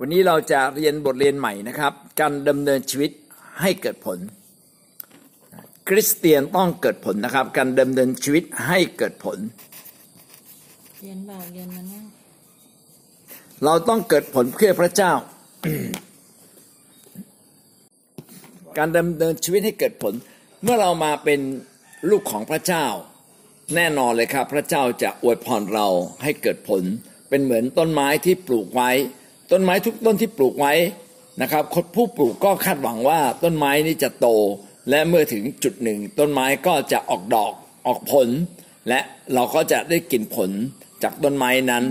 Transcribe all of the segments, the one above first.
วันนี้เราจะเรียนบทเรียนใหม่นะครับ การดำเนินชีวิตให้เกิดผล คริสเตียนต้องเกิดผลนะครับ การดำเนินชีวิตให้เกิดผล เรียนบ่าเรียนมานั่งเราต้องเกิดผลเพื่อพระเจ้า การดำเนินชีวิตให้เกิดผล เมื่อเรามาเป็นลูกของพระเจ้า แน่นอนเลยครับ พระเจ้าจะอวยพรเราให้เกิดผล เป็นเหมือนต้นไม้ที่ปลูกไว้ ต้นไม้ทุกต้นที่ปลูกไว้นะครับคนผู้ปลูกก็คาดหวังว่าต้นไม้นี้จะโต และเมื่อถึงจุดหนึ่ง ต้นไม้ก็จะออกดอกออกผล และเราก็จะได้กินผลจากต้นไม้นั้น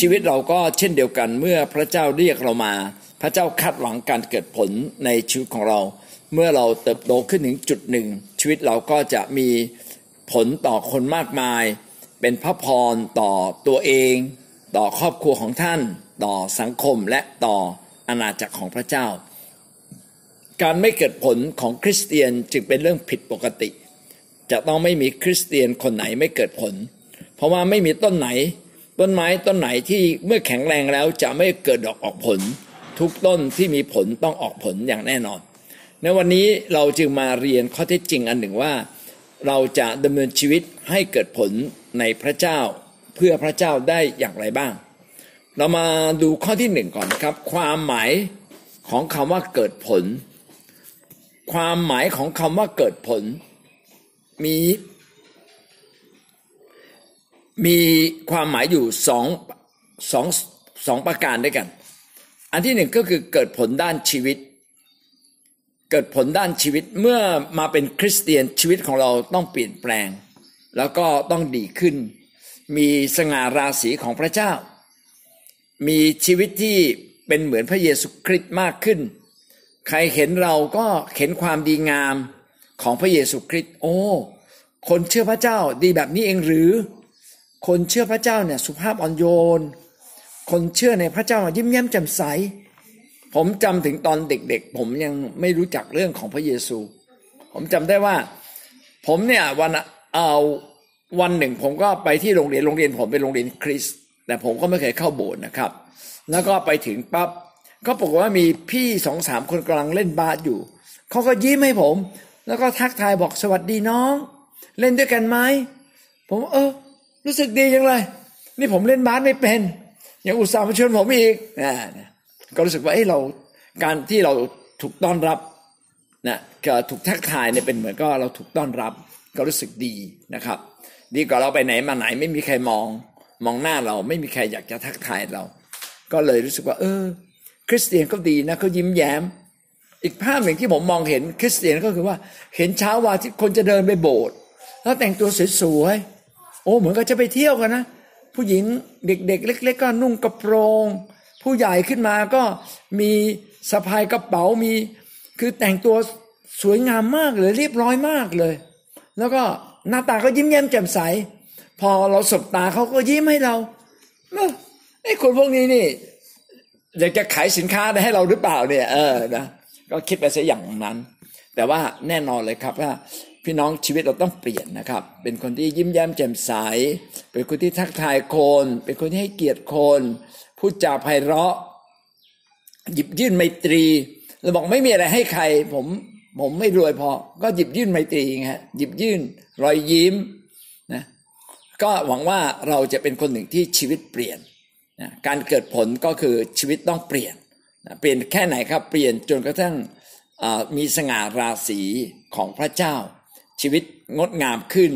ชีวิตเราก็เช่นเดียวกันเมื่อพระเจ้าเรียกเรามา พระเจ้าคาดหวังการเกิดผลในชีวิตของเรา เมื่อเราเติบโตขึ้นถึงจุดหนึ่ง ชีวิตเราก็จะมีผลต่อคนมากมาย เป็นพระพรต่อตัวเอง ต่อครอบครัวของท่าน ต่อสังคมและต่ออาณาจักรของพระเจ้า การไม่เกิดผลของคริสเตียนจึงเป็นเรื่องผิดปกติ จะต้องไม่มีคริสเตียนคนไหนไม่เกิดผล เพราะว่าไม่มีต้นไหน ต้นไม้ต้นไหนที่เมื่อแข็งแรงแล้วจะไม่เกิดดอกออกผล ทุกต้นที่มีผลต้องออกผลอย่างแน่นอน ในวันนี้เราจึงมาเรียนข้อเท็จจริงอันหนึ่งว่า เราจะดำเนินชีวิตให้เกิดผลในพระเจ้า เพื่อพระเจ้าได้อย่างไรบ้าง เรามาดูข้อที่หนึ่งก่อนนะครับ ความหมายของคำว่าเกิดผล ความหมายของคำว่าเกิดผล มี มีความหมายอยู่สองสองสองประการด้วยกัน อันที่หนึ่งก็คือเกิดผลด้านชีวิต เกิดผลด้านชีวิตเมื่อมาเป็นคริสเตียนชีวิตของเราต้องเปลี่ยนแปลง แล้วก็ต้องดีขึ้น มีสง่าราศีของพระเจ้า มีชีวิตที่เป็นเหมือนพระเยซูคริสต์มากขึ้น ใครเห็นเราก็เห็นความดีงามของพระเยซูคริสต์โอ้ คนเชื่อพระเจ้าดีแบบนี้เองหรือ คนเชื่อพระเจ้าเนี่ยสุภาพอ่อนโยน คนเชื่อในพระเจ้ายิ้มแย้มแจ่มใส ผมจำถึงตอนเด็กๆ ผมยังไม่รู้จักเรื่องของพระเยซู ผมจำได้ว่า ผมเนี่ยวันเอาวันหนึ่งผมก็ไปที่โรงเรียนโรงเรียนผมเป็นโรงเรียนคริสต์ แต่ผมก็ไม่เคยเข้าโบสถ์นะครับ แล้วก็ไปถึงปั๊บก็ปรากฏว่ามีพี่สองสามคนกำลังเล่นบาสอยู่เขาก็ยิ้มให้ผม แล้วก็ทักทายบอกสวัสดีน้อง เล่นด้วยกันไหมผมเออ รู้สึกดีจังเลย นี่ผมเล่นบาสไม่เป็นยังอุตส่าห์มาชวนผมอีกนะก็รู้สึกว่าเอ้เราการที่เราถูกต้อนรับนะก็ถูกทักทายเนี่ยเป็นเหมือนก็เราถูกต้อนรับ ก็รู้สึกดีนะครับ ดีกว่าเราไปไหนมาไหนไม่มีใครมอง มองหน้าเราไม่มีใครอยากจะทักทายเรา ก็เลยรู้สึกว่า เออ คริสเตียนก็ดีนะเขายิ้มแย้ม อีกภาพหนึ่งที่ผมมองเห็นคริสเตียนก็คือว่า เห็นเช้าวันที่คนจะเดินไปโบสถ์แล้วแต่งตัวสวยๆโอ้เหมือนกับจะไปเที่ยวกันนะผู้หญิงเด็ก ๆ เล็ก ๆ ก็นุ่งกระโปรง ผู้ใหญ่ขึ้นมาก็มีสะพายกระเป๋ามี คือแต่งตัวสวยงามมากเลยเรียบร้อยมากเลย แล้วก็หน้าตาก็ยิ้มแย้มแจ่มใส พอเราสบตาเขาก็ยิ้มให้เราเอ้อไอ้คนพวกนี้นี่อยากจะขายสินค้าให้เราหรือเปล่าเนี่ย เออนะก็คิดไปซะอย่างนั้น แต่ว่าแน่นอนเลยครับว่าพี่น้องชีวิตเราต้องเปลี่ยนนะครับ เป็นคนที่ยิ้มแย้มแจ่มใส เป็นคนที่ทักทายคน เป็นคนที่ให้เกียรติคน พูดจาไพเราะ หยิบยื่นไมตรีเราบอกไม่มีอะไรให้ใคร ผมผมไม่รวยพอ ก็หยิบยื่นไมตรีไงหยิบยื่น รอยยิ้ม ก็หวังว่าเราจะเป็นคนหนึ่งที่ชีวิตเปลี่ยนนะการเกิดผลก็คือชีวิตต้องเปลี่ยนนะเปลี่ยนแค่ไหนครับเปลี่ยนจนกระทั่งมีสง่าราศีของพระเจ้า ชีวิตงดงามขึ้น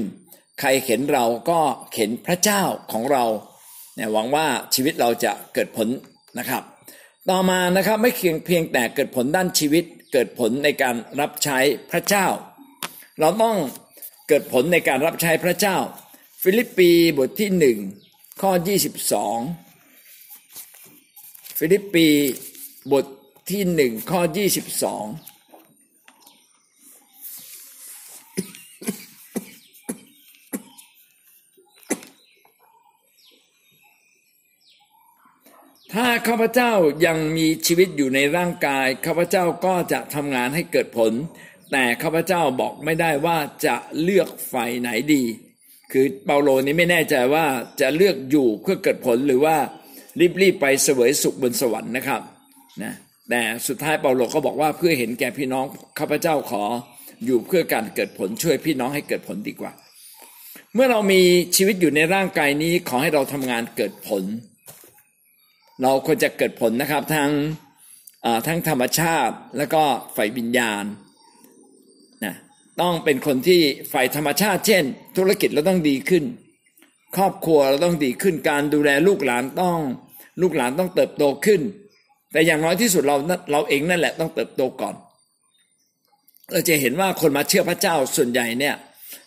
ใครเห็นเราก็เห็นพระเจ้าของเราเนี่ยหวังว่าชีวิตเราจะเกิดผลนะครับ ต่อมานะครับไม่เพียงเพียงแต่เกิดผลด้านชีวิต เกิดผลในการรับใช้พระเจ้า เราต้องเกิดผลในการรับใช้พระเจ้า ฟิลิปปีบทที่หนึ่งข้อ22ฟิลิปปีบทที่หนึ่งข้อ22ถ้าข้าพเจ้ายังมีชีวิตอยู่ในร่างกาย ข้าพเจ้าก็จะทำงานให้เกิดผล แต่ข้าพเจ้าบอกไม่ได้ว่าจะเลือกฝ่ายไหนดี คือเปาโลนี้ไม่แน่ใจว่าจะเลือกอยู่เพื่อเกิดผลหรือว่ารีบๆไปเสวยสุขบนสวรรค์นะครับนะแต่สุดท้ายเปาโลก็บอกว่าเพื่อเห็นแก่พี่น้องข้าพเจ้าขออยู่เพื่อการเกิดผลช่วยพี่น้องให้เกิดผลดีกว่า เมื่อเรามีชีวิตอยู่ในร่างกายนี้ขอให้เราทำงานเกิดผล เราควรจะเกิดผลนะครับทั้งทั้งธรรมชาติแล้วก็ฝ่ายวิญญาณ ต้องเป็นคนที่ฝ่ายธรรมชาติ เช่น ธุรกิจเราต้องดีขึ้น ครอบครัวเราต้องดีขึ้นการดูแลลูกหลานต้อง ลูกหลานต้องเติบโตขึ้น แต่อย่างน้อยที่สุดเราเราเองนั่นแหละต้องเติบโตก่อน เราจะเห็นว่าคนมาเชื่อพระเจ้าส่วนใหญ่เนี่ย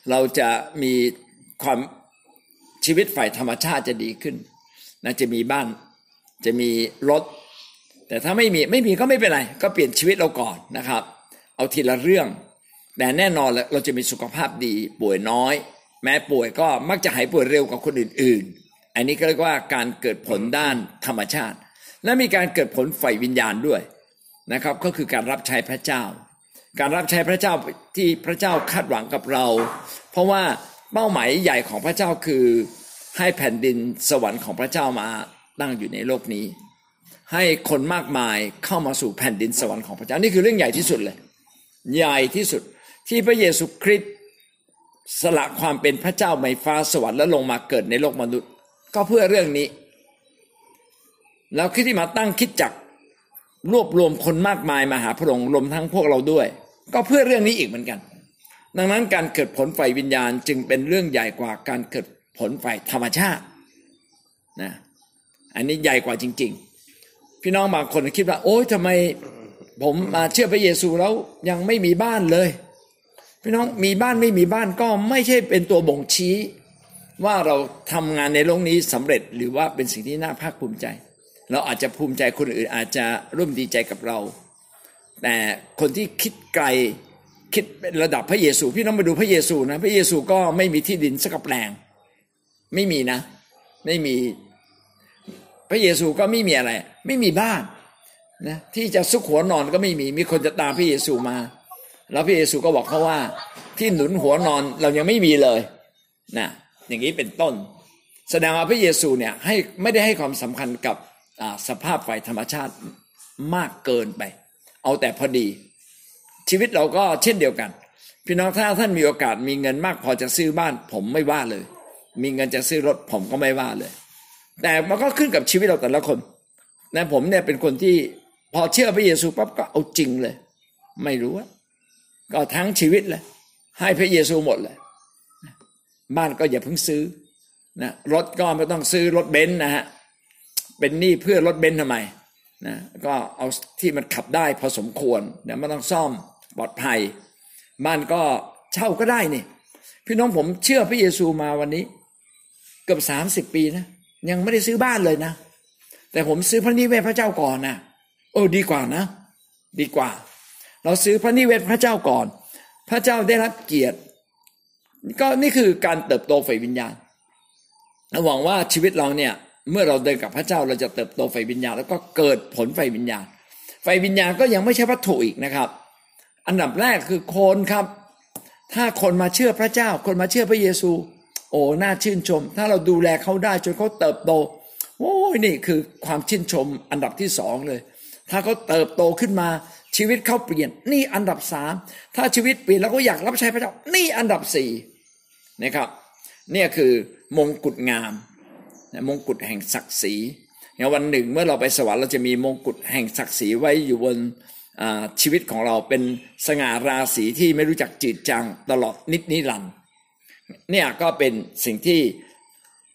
เราจะมีความชีวิตฝ่ายธรรมชาติจะดีขึ้นนะจะมีบ้านจะมีรถ แต่ถ้าไม่มีไม่มีก็ไม่เป็นไร ก็เปลี่ยนชีวิตเราก่อนนะครับ เอาทีละเรื่อง แต่แน่นอนเราจะมีสุขภาพดีป่วยน้อย แม้ป่วยก็มักจะหายป่วยเร็วกว่าคนอื่น ๆ อันนี้ก็เรียกว่าการเกิดผลด้านธรรมชาติ และมีการเกิดผลไฟวิญญาณด้วยนะครับ ก็คือการรับใช้พระเจ้า การรับใช้พระเจ้าที่พระเจ้าคาดหวังกับเรา เพราะว่าเป้าหมายใหญ่ของพระเจ้าคือให้แผ่นดินสวรรค์ของพระเจ้ามาตั้งอยู่ในโลกนี้ ให้คนมากมายเข้ามาสู่แผ่นดินสวรรค์ของพระเจ้านี่คือเรื่องใหญ่ที่สุดเลย ใหญ่ที่สุด ที่พระเยซูคริสต์สละความเป็นพระเจ้าในฟ้าสวรรค์แล้วลงมาเกิดในโลกมนุษย์ ก็เพื่อเรื่องนี้แล้วคิดที่มาตั้งคิดจักรวบรวมคนมากมายมาหาพระองค์รวมทั้งพวกเราด้วย ก็เพื่อเรื่องนี้อีกเหมือนกัน ดังนั้นการเกิดผลไฟวิญญาณจึงเป็นเรื่องใหญ่กว่าการเกิดผลไฟธรรมชาตินะอันนี้ใหญ่กว่าจริง ๆ พี่น้องบางคนคิดว่า โอ๊ยทำไมผมมาเชื่อพระเยซูแล้วยังไม่มีบ้านเลย พี่น้องมีบ้านไม่มีบ้านก็ไม่ใช่เป็นตัวบ่งชี้ ว่าเราทำงานในโลกนี้สำเร็จหรือว่าเป็นสิ่งที่น่าภาคภูมิใจ เราอาจจะภูมิใจคนอื่นอาจจะร่วมดีใจกับเรา แต่คนที่คิดไกลคิดเป็นระดับพระเยซู พี่น้องมาดูพระเยซูนะพระเยซูก็ไม่มีที่ดินสักแปลง ไม่มีนะ ไม่มีพระเยซูก็ไม่มีอะไร ไม่มีบ้านนะที่จะซุกหัวนอนก็ไม่มีมีคนจะตามพระเยซูมา แล้วพระเยซูก็บอกเขาว่า ที่หนุนหัวนอนเรายังไม่มีเลยนะอย่างนี้เป็นต้น แสดงว่าพระเยซูเนี่ยให้ไม่ได้ให้ความสำคัญกับสภาพฝ่ายธรรมชาติมากเกินไป เอาแต่พอดี ชีวิตเราก็เช่นเดียวกัน พี่น้องถ้าท่านมีโอกาสมีเงินมากพอจะซื้อบ้าน ผมไม่ว่าเลย มีเงินจะซื้อรถผมก็ไม่ว่าเลย แต่มันก็ขึ้นกับชีวิตเราแต่ละคนนะผมเนี่ยเป็นคนที่พอเชื่อพระเยซูปั๊บก็เอาจริงเลย ไม่รู้ว่า ก็ทั้งชีวิตเลยให้พระเยซูหมดเลยบ้านก็อย่าเพิ่งซื้อนะรถก็ไม่ต้องซื้อรถเบนซ์นะฮะเป็นหนี้เพื่อรถเบนซ์ทำไมนะก็เอาที่มันขับได้พอสมควรเดี๋ยวไม่ต้องซ่อมปลอดภัยบ้านก็เช่าก็ได้นี่ พี่น้องผมเชื่อพระเยซูมาวันนี้เกือบสามสิบปีนะยังไม่ได้ซื้อบ้านเลยนะ แต่ผมซื้อพระนิเวศพระเจ้าก่อนนะโอ้ดีกว่านะ ดีกว่า เราซื้อพระนิเวศพระเจ้าก่อน พระเจ้าได้รับเกียรติ ก็นี่คือการเติบโตฝ่ายวิญญาณหวังว่าชีวิตเราเนี่ยเมื่อเราเดินกับพระเจ้าเราจะเติบโตฝ่ายวิญญาณ แล้วก็เกิดผลฝ่ายวิญญาณฝ่ายวิญญาณก็ยังไม่ใช่วัตถุอีกนะครับ อันดับแรกคือคนครับ ถ้าคนมาเชื่อพระเจ้า คนมาเชื่อพระเยซู โอ้น่าชื่นชม ถ้าเราดูแลเขาได้จนเขาเติบโตโอ้ยนี่คือความชื่นชมอันดับที่สองเลย ถ้าเขาเติบโตขึ้นมา ชีวิตเขาเปลี่ยนนี่อันดับสามถ้าชีวิตเปลี่ยนแล้วก็อยากรับใช้พระเจ้านี่อันดับสี่นะครับเนี่ยคือมงกุฎงามมงกุฎแห่งศักดิ์ศรีอย่าวันหนึ่งเมื่อเราไปสวรรค์เราจะมีมงกุฎแห่งศักดิ์ศรีไว้อยู่บนชีวิตของเราเป็นสง่าราศีที่ไม่รู้จักจืดจางตลอดนิดนิรันด์เนี่ยก็เป็นสิ่งที่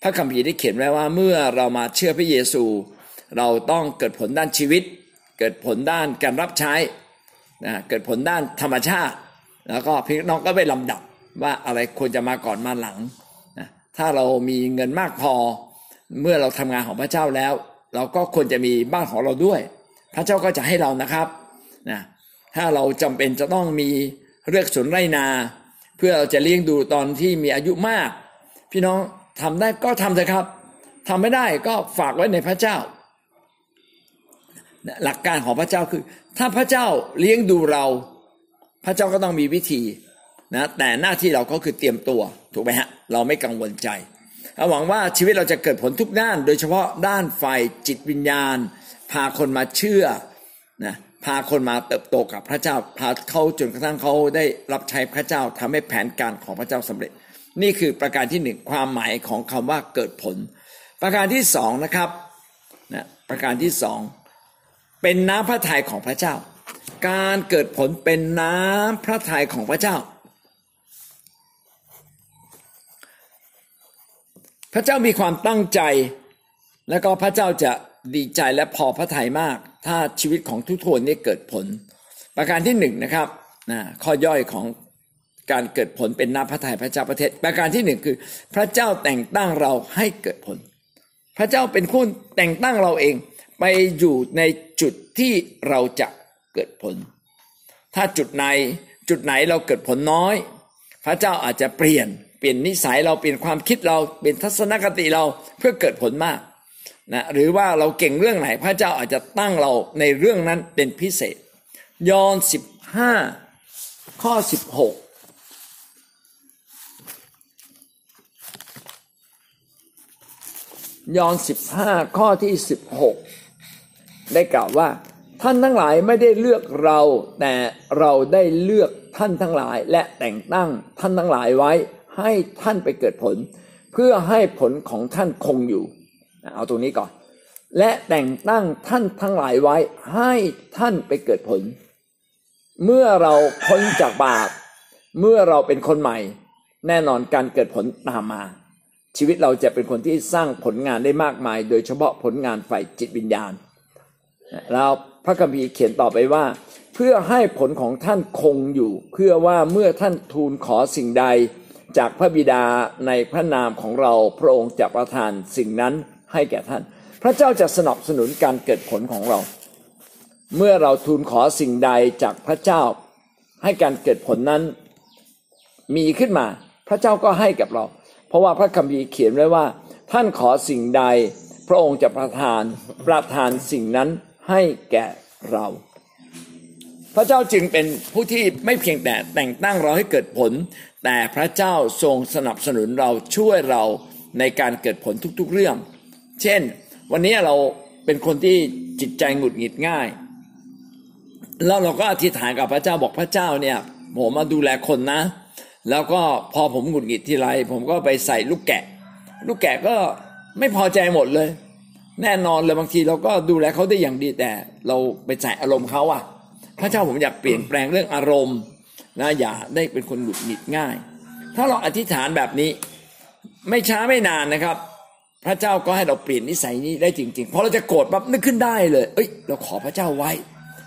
พระคัมภีร์ได้เขียนไว้ว่าเมื่อเรามาเชื่อพระเยซู เราต้องเกิดผลด้านชีวิต เกิดผลด้านการรับใช้นะเกิดผลด้านธรรมชาติ แล้วก็พี่น้องก็ไปลำดับว่าอะไรควรจะมาก่อนมาหลังนะถ้าเรามีเงินมากพอ เมื่อเราทำงานของพระเจ้าแล้ว เราก็ควรจะมีบ้านของเราด้วย พระเจ้าก็จะให้เรานะครับนะถ้าเราจำเป็นจะต้องมีเลือกสวนไรนา เพื่อเราจะเลี้ยงดูตอนที่มีอายุมาก พี่น้องทำได้ก็ทำเถอะครับทำไม่ได้ก็ฝากไว้ในพระเจ้า หลักการของพระเจ้าคือ ถ้าพระเจ้าเลี้ยงดูเรา พระเจ้าก็ต้องมีวิธีนะแต่หน้าที่เราก็คือเตรียมตัวถูกไหมฮะเราไม่กังวลใจหวังว่าชีวิตเราจะเกิดผลทุกด้าน โดยเฉพาะด้านฝ่ายจิตวิญญาณ พาคนมาเชื่อนะพาคนมาเติบโตกับพระเจ้าพาเขาจนกระทั่งเขาได้รับใช้พระเจ้าทำให้แผนการของพระเจ้าสำเร็จ นี่คือประการที่หนึ่งความหมายของคำว่าเกิดผล ประการที่สองนะครับนะประการที่สอง เป็นน้ำพระทัยของพระเจ้า การเกิดผลเป็นน้ำพระทัยของพระเจ้า พระเจ้ามีความตั้งใจ แล้วก็พระเจ้าจะดีใจและพอพระทัยมาก ถ้าชีวิตของทุกคนนี้เกิดผล ประการที่หนึ่งนะครับนะข้อย่อยของการเกิดผลเป็นน้ำพระทัยพระเจ้าประเทศ ประการที่หนึ่งคือ พระเจ้าแต่งตั้งเราให้เกิดผล พระเจ้าเป็นคนแต่งตั้งเราเองไปอยู่ใน จุดที่เราจะเกิดผล ถ้าจุดไหนจุดไหนเราเกิดผลน้อย พระเจ้าอาจจะเปลี่ยนเปลี่ยนนิสัยเราเปลี่ยนความคิดเราเปลี่ยนทัศนคติเราเพื่อเกิดผลมากนะหรือว่าเราเก่งเรื่องไหนพระเจ้าอาจจะตั้งเราในเรื่องนั้นเป็นพิเศษ ยอห์นสิบห้าข้อสิบหกยอห์นสิบห้าข้อที่สิบหก ได้กล่าวว่า ท่านทั้งหลายไม่ได้เลือกเรา แต่เราได้เลือกท่านทั้งหลาย และแต่งตั้งท่านทั้งหลายไว้ ให้ท่านไปเกิดผล เพื่อให้ผลของท่านคงอยู่เอาตรงนี้ก่อน และแต่งตั้งท่านทั้งหลายไว้ ให้ท่านไปเกิดผล เมื่อเราพ้นจากบาปเมื่อเราเป็นคนใหม่ แน่นอนการเกิดผลตามมา ชีวิตเราจะเป็นคนที่สร้างผลงานได้มากมาย โดยเฉพาะผลงานฝ่ายจิตวิญญาณ แล้วพระคัมภีร์เขียนต่อไปว่า เพื่อให้ผลของท่านคงอยู่ เพื่อว่าเมื่อท่านทูลขอสิ่งใด จากพระบิดาในพระนามของเราพระองค์จะประทานสิ่งนั้นให้แก่ท่าน พระเจ้าจะสนับสนุนการเกิดผลของเรา เมื่อเราทูลขอสิ่งใดจากพระเจ้า ให้การเกิดผลนั้นมีขึ้นมา พระเจ้าก็ให้กับเรา เพราะว่าพระคัมภีร์เขียนไว้ว่า ท่านขอสิ่งใด พระองค์จะประทานประทานสิ่งนั้น ให้แก่เรา พระเจ้าจึงเป็นผู้ที่ไม่เพียงแต่แต่งตั้งเราให้เกิดผล แต่พระเจ้าทรงสนับสนุนเราช่วยเราในการเกิดผลทุกๆเรื่อง เช่น วันนี้เราเป็นคนที่จิตใจหงุดหงิดง่าย แล้วเราก็อธิษฐานกับพระเจ้าบอกพระเจ้าเนี่ย ผมมาดูแลคนนะ แล้วก็พอผมหงุดหงิดทีไรผมก็ไปใส่ลูกแกะ ลูกแกะก็ไม่พอใจหมดเลย แน่นอนเลยบางทีเราก็ดูแลเขาได้อย่างดีแต่ เราไปใส่อารมณ์เขาอะพระเจ้าผมอยากเปลี่ยนแปลงเรื่องอารมณ์นะอย่าได้เป็นคนหงุดหงิดง่าย ถ้าเราอธิษฐานแบบนี้ ไม่ช้าไม่นานนะครับ พระเจ้าก็ให้เราเปลี่ยนนิสัยนี้ได้จริงๆพอเราจะโกรธปั๊บนึกขึ้นได้เลย เอ้ย เราขอพระเจ้าไว้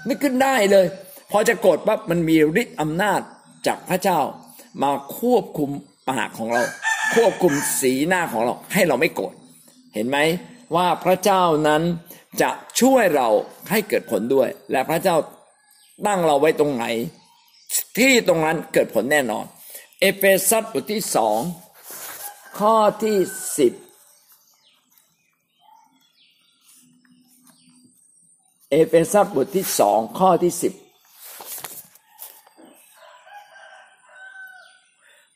นึกขึ้นได้เลย พอจะโกรธปั๊บมันมีฤทธิ์อำนาจจากพระเจ้ามาควบคุมปากของเรา ควบคุมสีหน้าของเรา ให้เราไม่โกรธเห็นไหม ว่าพระเจ้านั้นจะช่วยเราให้เกิดผลด้วย และพระเจ้าตั้งเราไว้ตรงไหน ที่ตรงนั้นเกิดผลแน่นอน เอเฟซัสบทที่สองข้อที่สิบเอเฟซัสบทที่สองข้อที่สิบ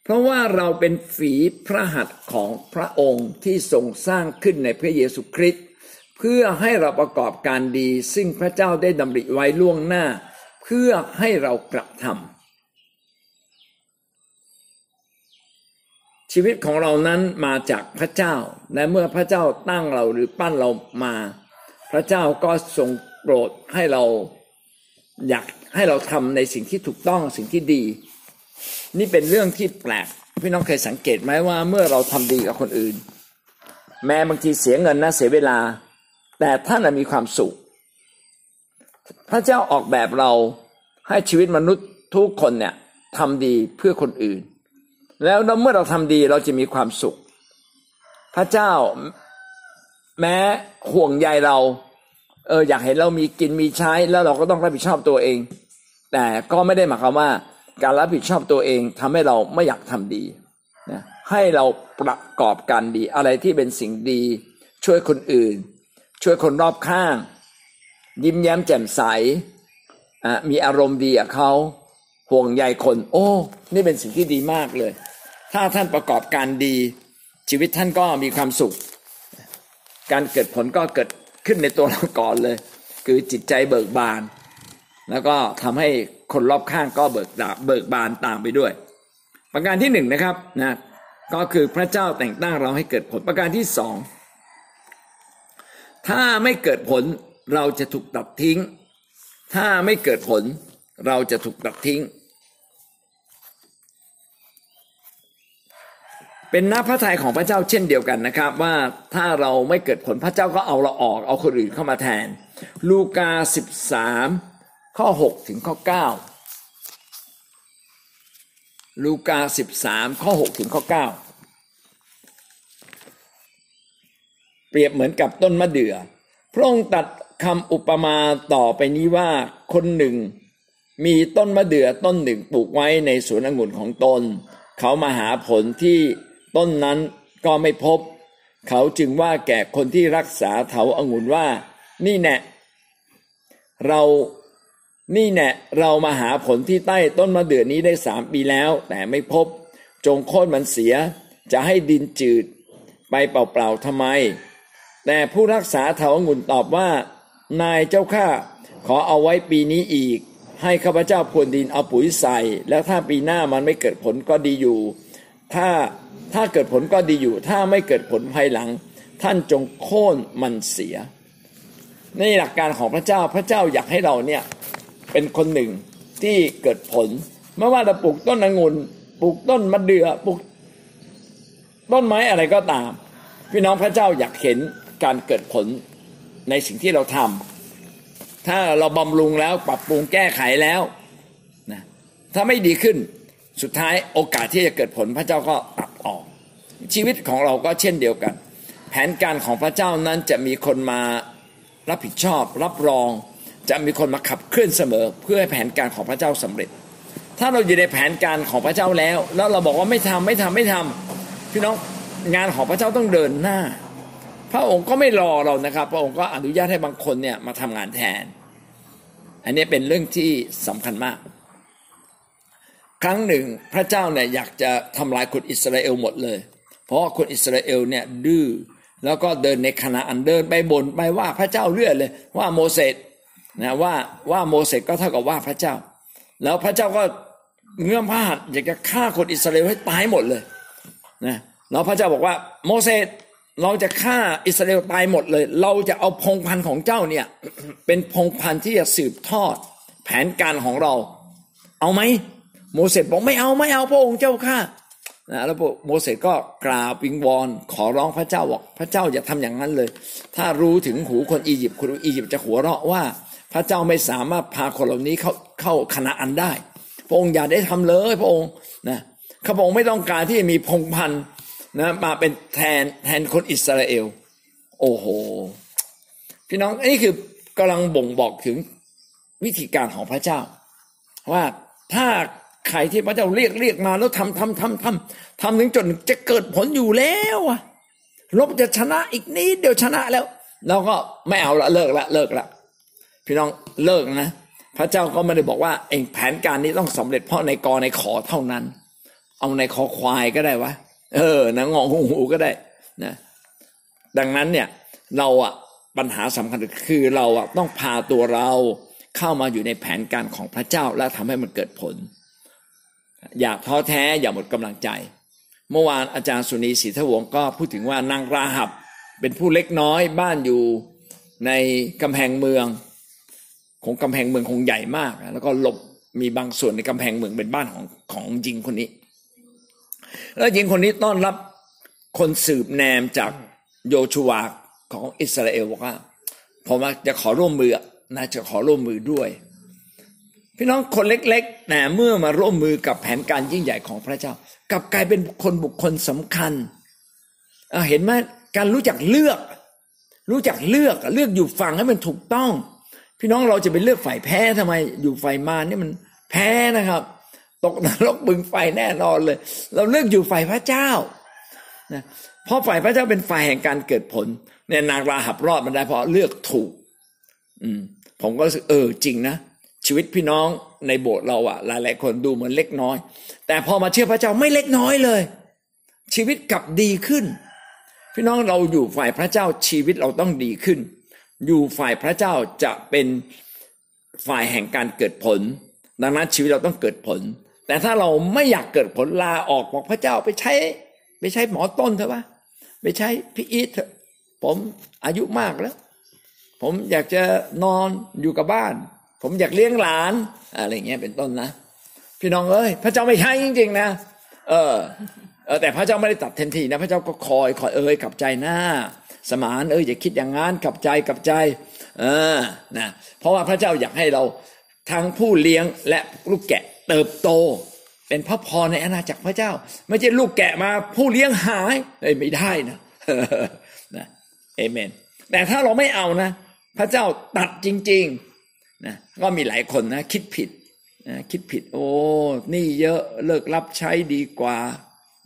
เพราะว่าเราเป็นฝีพระหัตถ์ของพระองค์ที่ทรงสร้างขึ้นในพระเยซูคริสต์เพื่อให้เราประกอบการดี ซึ่งพระเจ้าได้ดำริไว้ล่วงหน้า เพื่อให้เรากระทำชีวิตของเรานั้นมาจากพระเจ้า และเมื่อพระเจ้าตั้งเราหรือปั้นเรามา พระเจ้าก็ทรงโปรดให้เราอยากให้เราทำในสิ่งที่ถูกต้องสิ่งที่ดี นี่เป็นเรื่องที่แปลกพี่น้องเคยสังเกตไหมว่าเมื่อเราทำดีกับคนอื่น แม้บางทีเสียเงินนะเสียเวลา แต่ท่านมีความสุข พระเจ้าออกแบบเราให้ชีวิตมนุษย์ทุกคนเนี่ยทำดีเพื่อคนอื่น แล้วเมื่อเราทำดีเราจะมีความสุข พระเจ้าแม้ห่วงใยเราเอออยากเห็นเรามีกินมีใช้แล้วเราก็ต้องรับผิดชอบตัวเอง แต่ก็ไม่ได้หมายความว่า การรับผิดชอบตัวเองทำให้เราไม่อยากทำดีนะให้เราประกอบการดีอะไรที่เป็นสิ่งดี ช่วยคนอื่น ช่วยคนรอบข้าง ยิ้มแย้มแจ่มใสมีอารมณ์ดีกับเขาห่วงใยคน โอ้ นี่เป็นสิ่งที่ดีมากเลย ถ้าท่านประกอบการดี ชีวิตท่านก็มีความสุข การเกิดผลก็เกิดขึ้นในตัวเราก่อนเลย คือจิตใจเบิกบาน แล้วก็ทำให้ คนรอบข้างก็เบิกเบิกบานตามไปด้วย ประการที่หนึ่งนะครับนะก็คือพระเจ้าแต่งตั้งเราให้เกิดผลประการที่สองถ้าไม่เกิดผลเราจะถูกตัดทิ้ง ถ้าไม่เกิดผลเราจะถูกตัดทิ้ง เป็นน้าพระทัยของพระเจ้าเช่นเดียวกันนะครับ ว่าถ้าเราไม่เกิดผลพระเจ้าก็เอาเราออกเอาคนอื่นเข้ามาแทน ลูกาสิบสาม ข้อหกถึงข้อเก้าลูกาสิบสามข้อหกถึงข้อเก้าเปรียบเหมือนกับต้นมะเดื่อพระองค์ตัดคำอุปมาต่อไปนี้ว่าคนหนึ่ง มีต้นมะเดื่อต้นหนึ่งปลูกไว้ในสวนองุ่นของตน เขามาหาผลที่ต้นนั้นก็ไม่พบ เขาจึงว่าแก่คนที่รักษาเถาองุ่นว่า นี่แน่เรา นี่แน่เรามาหาผลที่ใต้ต้นมะเดื่อนี้ได้สามปีแล้ว แต่ไม่พบ จงโค่นมันเสีย จะให้ดินจืด ไปเปล่าๆทำไม แต่ผู้รักษาเถาองุ่นตอบว่า นายเจ้าข้าขอเอาไว้ปีนี้อีก ให้ข้าพเจ้าพรวนดินเอาปุ๋ยใส่ แล้วถ้าปีหน้ามันไม่เกิดผลก็ดีอยู่ ถ้าถ้าเกิดผลก็ดีอยู่ ถ้าไม่เกิดผลภายหลัง ท่านจงโค่นมันเสีย ในหลักการของพระเจ้าพระเจ้าอยากให้เราเนี่ย เป็นคนหนึ่งที่เกิดผลไม่ว่าจะปลูกต้นองุ่นปลูกต้นมะเดื่อปลูกต้นไม้อะไรก็ตาม พี่น้องพระเจ้าอยากเห็นการเกิดผลในสิ่งที่เราทำถ้าเราบำรุงแล้วปรับปรุงแก้ไขแล้วนะถ้าไม่ดีขึ้นสุดท้ายโอกาสที่จะเกิดผลพระเจ้าก็ตัดออก ชีวิตของเราก็เช่นเดียวกัน แผนการของพระเจ้านั้นจะมีคนมารับผิดชอบรับรอง จะมีคนมาขับเคลื่อนเสมอ เพื่อให้แผนการของพระเจ้าสำเร็จ ถ้าเราอยู่ในแผนการของพระเจ้าแล้ว แล้วเราบอกว่าไม่ทำไม่ทำไม่ทำพี่น้องงานของพระเจ้าต้องเดินหน้า พระองค์ก็ไม่รอเรานะครับ พระองค์ก็อนุญาตให้บางคนเนี่ยมาทำงานแทน อันนี้เป็นเรื่องที่สำคัญมาก ครั้งหนึ่งพระเจ้าเนี่ยอยากจะทำลายคนอิสราเอลหมดเลย เพราะคนอิสราเอลเนี่ยดื้อแล้วก็เดินในขณะอันเดินไปบนไปว่าพระเจ้าเลื่อนเลยว่าโมเสส นะว่าว่าโมเสสก็เท่ากับว่าพระเจ้า แล้วพระเจ้าก็เงื่อมพระหัตถ์อยากจะฆ่าคนอิสราเอลให้ตายหมดเลยนะแล้วพระเจ้าบอกว่าโมเสสเราจะฆ่าอิสราเอลตายหมดเลย เราจะเอาพงพันธุ์ของเจ้าเนี่ย เป็นพงพันธุ์ที่จะสืบทอดแผนการของเรา เอาไหมโมเสสบอกไม่เอาไม่เอาพระองค์เจ้าข้านะแล้วโมเสสก็กราบวิงวอนขอร้องพระเจ้าบอกพระเจ้าอย่าทำอย่างนั้นเลย ถ้ารู้ถึงหูคนอียิปต์คนอียิปต์จะหัวเราะว่า พระเจ้าไม่สามารถพาคนเหล่านี้เข้าเข้าคณะอันได้ พระองค์อย่าได้ทำเลยพระองค์นะข้าพระองค์ไม่ต้องการที่จะมีพงพันธ์นะมาเป็นแทนแทนคนอิสราเอล โอ้โห พี่น้องอันนี้คือกำลังบ่งบอกถึงวิธีการของพระเจ้า ว่าถ้าใครที่พระเจ้าเรียกเรียกมาแล้วทำทำทำทำทำถึงจนจะเกิดผลอยู่แล้วอะลบจะชนะอีกนิดเดียวชนะแล้ว เราก็ไม่เอาละเลิกละเลิกละ พี่น้องเลิกนะ พระเจ้าก็ไม่ได้บอกว่าเองแผนการนี้ต้องสำเร็จเพราะในกอในขอเท่านั้น เอาในคอควายก็ได้วะเออนะงอหูหูก็ได้นะดังนั้นเนี่ยเราอะปัญหาสำคัญคือเราอะต้องพาตัวเราเข้ามาอยู่ในแผนการของพระเจ้าและทำให้มันเกิดผล อย่าท้อแท้อย่าหมดกำลังใจ เมื่อวานอาจารย์สุนีศรีทวงก็พูดถึงว่านางราหับเป็นผู้เล็กน้อยบ้านอยู่ในกำแพงเมือง ของกำแพงเมืองคงใหญ่มากแล้วก็หลบมีบางส่วนในกำแพงเมืองเป็นบ้านของของหญิงคนนี้ แล้วหญิงคนนี้ต้อนรับคนสืบแนมจากโยชูวาของอิสราเอลบอกว่าผมจะขอร่วมมือนะจะขอร่วมมือด้วย พี่น้องคนเล็กๆนะเมื่อมาร่วมมือกับแผนการยิ่งใหญ่ของพระเจ้า กลับกลายเป็นคนบุคคลสำคัญเห็นไหมการรู้จักเลือก รู้จักเลือกเลือกอยู่ฝั่งให้มันถูกต้อง พี่น้องเราจะไปเลือกฝ่ายแพ้ทำไม อยู่ฝ่ายมานี่มันแพ้นะครับ ตกนรกบึงไฟแน่นอนเลย เราเลือกอยู่ฝ่ายพระเจ้านะเพราะฝ่ายพระเจ้าเป็นฝ่ายแห่งการเกิดผล เนี่ยนางราหับรอดมันได้เพราะเลือกถูก อืม ผมก็รู้สึกเออจริงนะชีวิตพี่น้องในโบสถ์เราอะหลายๆคนดูเหมือนเล็กน้อย แต่พอมาเชื่อพระเจ้าไม่เล็กน้อยเลย ชีวิตกลับดีขึ้น พี่น้องเราอยู่ฝ่ายพระเจ้าชีวิตเราต้องดีขึ้น อยู่ฝ่ายพระเจ้าจะเป็นฝ่ายแห่งการเกิดผล ดังนั้นชีวิตเราต้องเกิดผล แต่ถ้าเราไม่อยากเกิดผลลาออกบอกพระเจ้าไปใช้ไปใช้หมอต้นเถอะวะไปใช้พี่อีทเถอะผมอายุมากแล้ว ผมอยากจะนอนอยู่กับบ้าน ผมอยากเลี้ยงหลานอะไรเงี้ยเป็นต้นนะ พี่น้องเอ้ยพระเจ้าไม่ใช่จริงๆนะเออเออแต่พระเจ้าไม่ได้ตัดทันทีนะ พระเจ้าก็คอยคอยเอ้ยกับใจหน้า สมานเอ้ยอย่าคิดอย่างงั้นกับใจกับใจเออนะเพราะว่าพระเจ้าอยากให้เราทั้งผู้เลี้ยงและลูกแกะเติบโต เป็นพระพรในอาณาจักรพระเจ้า ไม่ใช่ลูกแกะมาผู้เลี้ยงหายเอ้ยไม่ได้นะนะเอเมน แต่ถ้าเราไม่เอานะ พระเจ้าตัดจริงๆนะก็มีหลายคนนะ คิดผิดนะคิดผิด โอ้นี่เยอะเลิกรับใช้ดีกว่า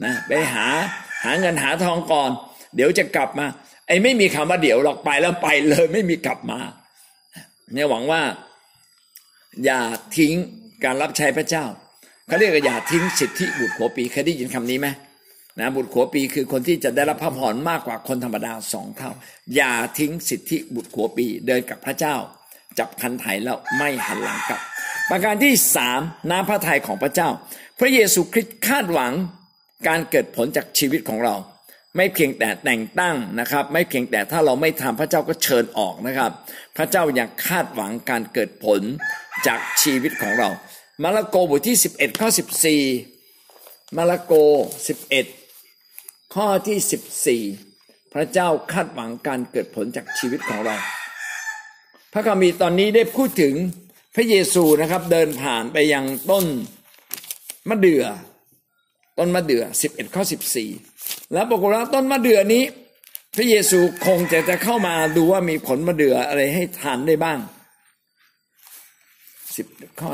นะไปหาหาเงินหาทองก่อน เดี๋ยวจะกลับมา ไอ้ไม่มีคำว่าเดี๋ยวหรอกไปแล้วไปเลยไม่มีกลับมา เนี่ยหวังว่า อย่าทิ้งการรับใช้พระเจ้าเขาเรียกว่าอย่าทิ้งสิทธิบุตรขัวปีเคยได้ยินคำนี้ไหมนะบุตรขัวปีคือคนที่จะได้รับพระพรมากกว่าคนธรรมดาสองเท่า อย่าทิ้งสิทธิบุตรขัวปีเดินกับพระเจ้า จับคันไถแล้วไม่หันหลังกลับ ประการที่สามน้ำพระทัยของพระเจ้า พระเยซูคริสต์คาดหวังการเกิดผลจากชีวิตของเรา ไม่เพียงแต่แต่งตั้งนะครับ ไม่เพียงแต่ถ้าเราไม่ทำพระเจ้าก็เชิญออกนะครับ พระเจ้ายังคาดหวังการเกิดผลจากชีวิตของเรา มาระโกบทที่ 11ข้อ14 มาระโก 11 ข้อที่ 14 พระเจ้าคาดหวังการเกิดผลจากชีวิตของเรา พระคัมภีร์ตอนนี้ได้พูดถึงพระเยซูนะครับเดินผ่านไปยังต้นมะเดื่อต้นมะเดื่อ11ข้อ14 แล้วปรากฏว่าต้นมะเดื่อนี้ พระเยซูคงจะจะเข้ามาดูว่ามีผลมะเดื่ออะไรให้ทานได้บ้าง10ข้อ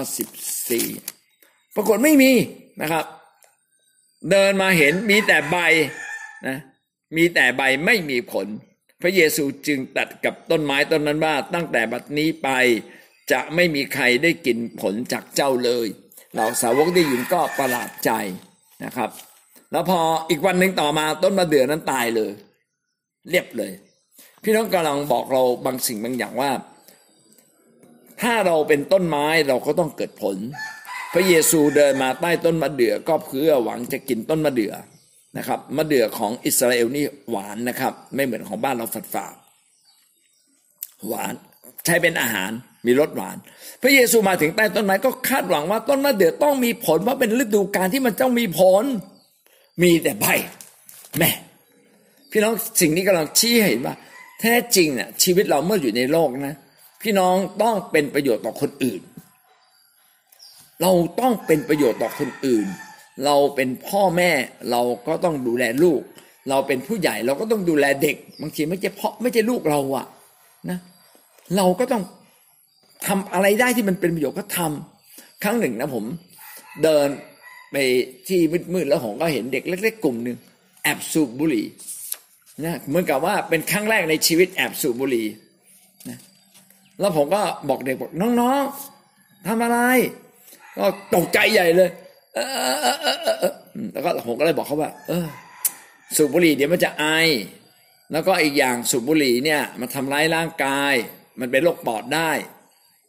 14ปรากฏไม่มีนะครับ เดินมาเห็นมีแต่ใบนะมีแต่ใบไม่มีผล พระเยซูจึงตัดกับต้นไม้ต้นนั้นว่า ตั้งแต่บัดนี้ไปจะไม่มีใครได้กินผลจากเจ้าเลย เหล่าสาวกได้ยินก็ประหลาดใจนะครับ แล้วพออีกวันหนึ่งต่อมาต้นมะเดื่อนั้นตายเลย เรียบเลย พี่น้องกำลังบอกเราบางสิ่งบางอย่างว่า ถ้าเราเป็นต้นไม้เราก็ต้องเกิดผล พระเยซูเดินมาใต้ต้นมะเดื่อก็เพื่อหวังจะกินต้นมะเดื่อนะครับมะเดื่อของอิสราเอลนี่หวานนะครับ ไม่เหมือนของบ้านเราฝาดฝาดหวานใช้เป็นอาหารมีรสหวาน พระเยซูมาถึงใต้ต้นไม้ก็คาดหวังว่าต้นมะเดื่อต้องมีผลเพราะเป็นฤดูกาลที่มันต้องมีผล มีแต่ใบแม่พี่น้องสิ่งนี้กำลังชี้ให้เห็นว่า แท้จริงเน่ะชีวิตเราเมื่ออยู่ในโลกนะ พี่น้องต้องเป็นประโยชน์ต่อคนอื่น เราต้องเป็นประโยชน์ต่อคนอื่น เราเป็นพ่อแม่เราก็ต้องดูแลลูก เราเป็นผู้ใหญ่เราก็ต้องดูแลเด็ก บางทีไม่ใช่พ่อไม่ใช่ลูกเราอะนะ เราก็ต้องทำอะไรได้ที่มันเป็นประโยชน์ก็ทำครั้งหนึ่งนะผม เดิน ไปที่มืดๆแล้วผมก็เห็นเด็กเล็ก ๆ กลุ่มหนึ่งแอบสูบบุหรี่นะเหมือนกับว่าเป็นครั้งแรกในชีวิตแอบสูบบุหรี่นะแล้วผมก็บอกเด็กบอกน้องๆทำอะไร ก็ตกใจใหญ่เลยเออแล้วก็ผมก็เลยบอกเขาว่า เออ สูบบุหรี่เดี๋ยวมันจะไอ แล้วก็อีกอย่างสูบบุหรี่เนี่ย มันทำร้ายร่างกาย มันเป็นโรคปอดได้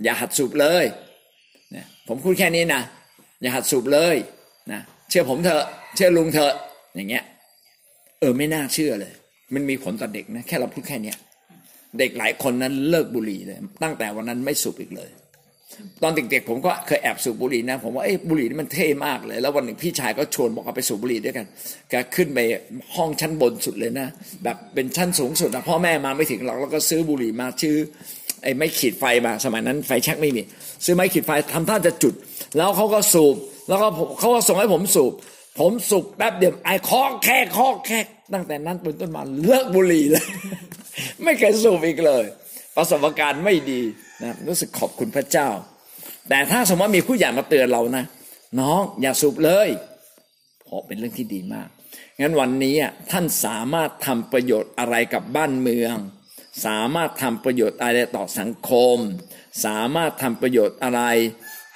อย่าหัดสูบเลยเนี่ยผมพูดแค่นี้นะอย่าหัดสูบเลย นะเชื่อผมเถอะเชื่อลุงเถอะอย่างเงี้ย เออไม่น่าเชื่อเลย มันมีผลต่อเด็กนะแค่เราพูดแค่เนี้ยเด็กหลายคนนั้นเลิกบุหรี่เลย ตั้งแต่วันนั้นไม่สูบอีกเลย ตอนเด็กๆผมก็เคยแอบสูบบุหรี่นะ ผมว่าเอ้บุหรี่นี่มันเท่มากเลย แล้ววันหนึ่งพี่ชายก็ชวนบอกเอาไปสูบบุหรี่ด้วยกันแกขึ้นไปห้องชั้นบนสุดเลยนะ แบบเป็นชั้นสูงสุดนะพ่อแม่มาไม่ถึงหรอกแล้วก็ซื้อบุหรี่มาชื่อไอ้ไม่ขีดไฟมาสมัยนั้นไฟแช็กไม่มี ซื้อไม้ขีดไฟทำท่าจะจุด แล้วเขาก็สูบ แล้วก็เขาก็ส่งให้ผมสูบ ผมสูบแป๊บเดียวไอ้คอแค่คอแค่ตั้งแต่นั้นเป็นต้นมาเลิกบุหรี่เลย ไม่เคยสูบอีกเลย ประสบการณ์ไม่ดีนะรู้สึกขอบคุณพระเจ้า แต่ถ้าสมมติมีผู้ใหญ่มาเตือนเรานะน้องอย่าสูบเลยเพราะเป็นเรื่องที่ดีมากงั้นวันนี้ท่านสามารถทำประโยชน์อะไรกับบ้านเมือง สามารถทำประโยชน์อะไรต่อสังคม สามารถทำประโยชน์อะไร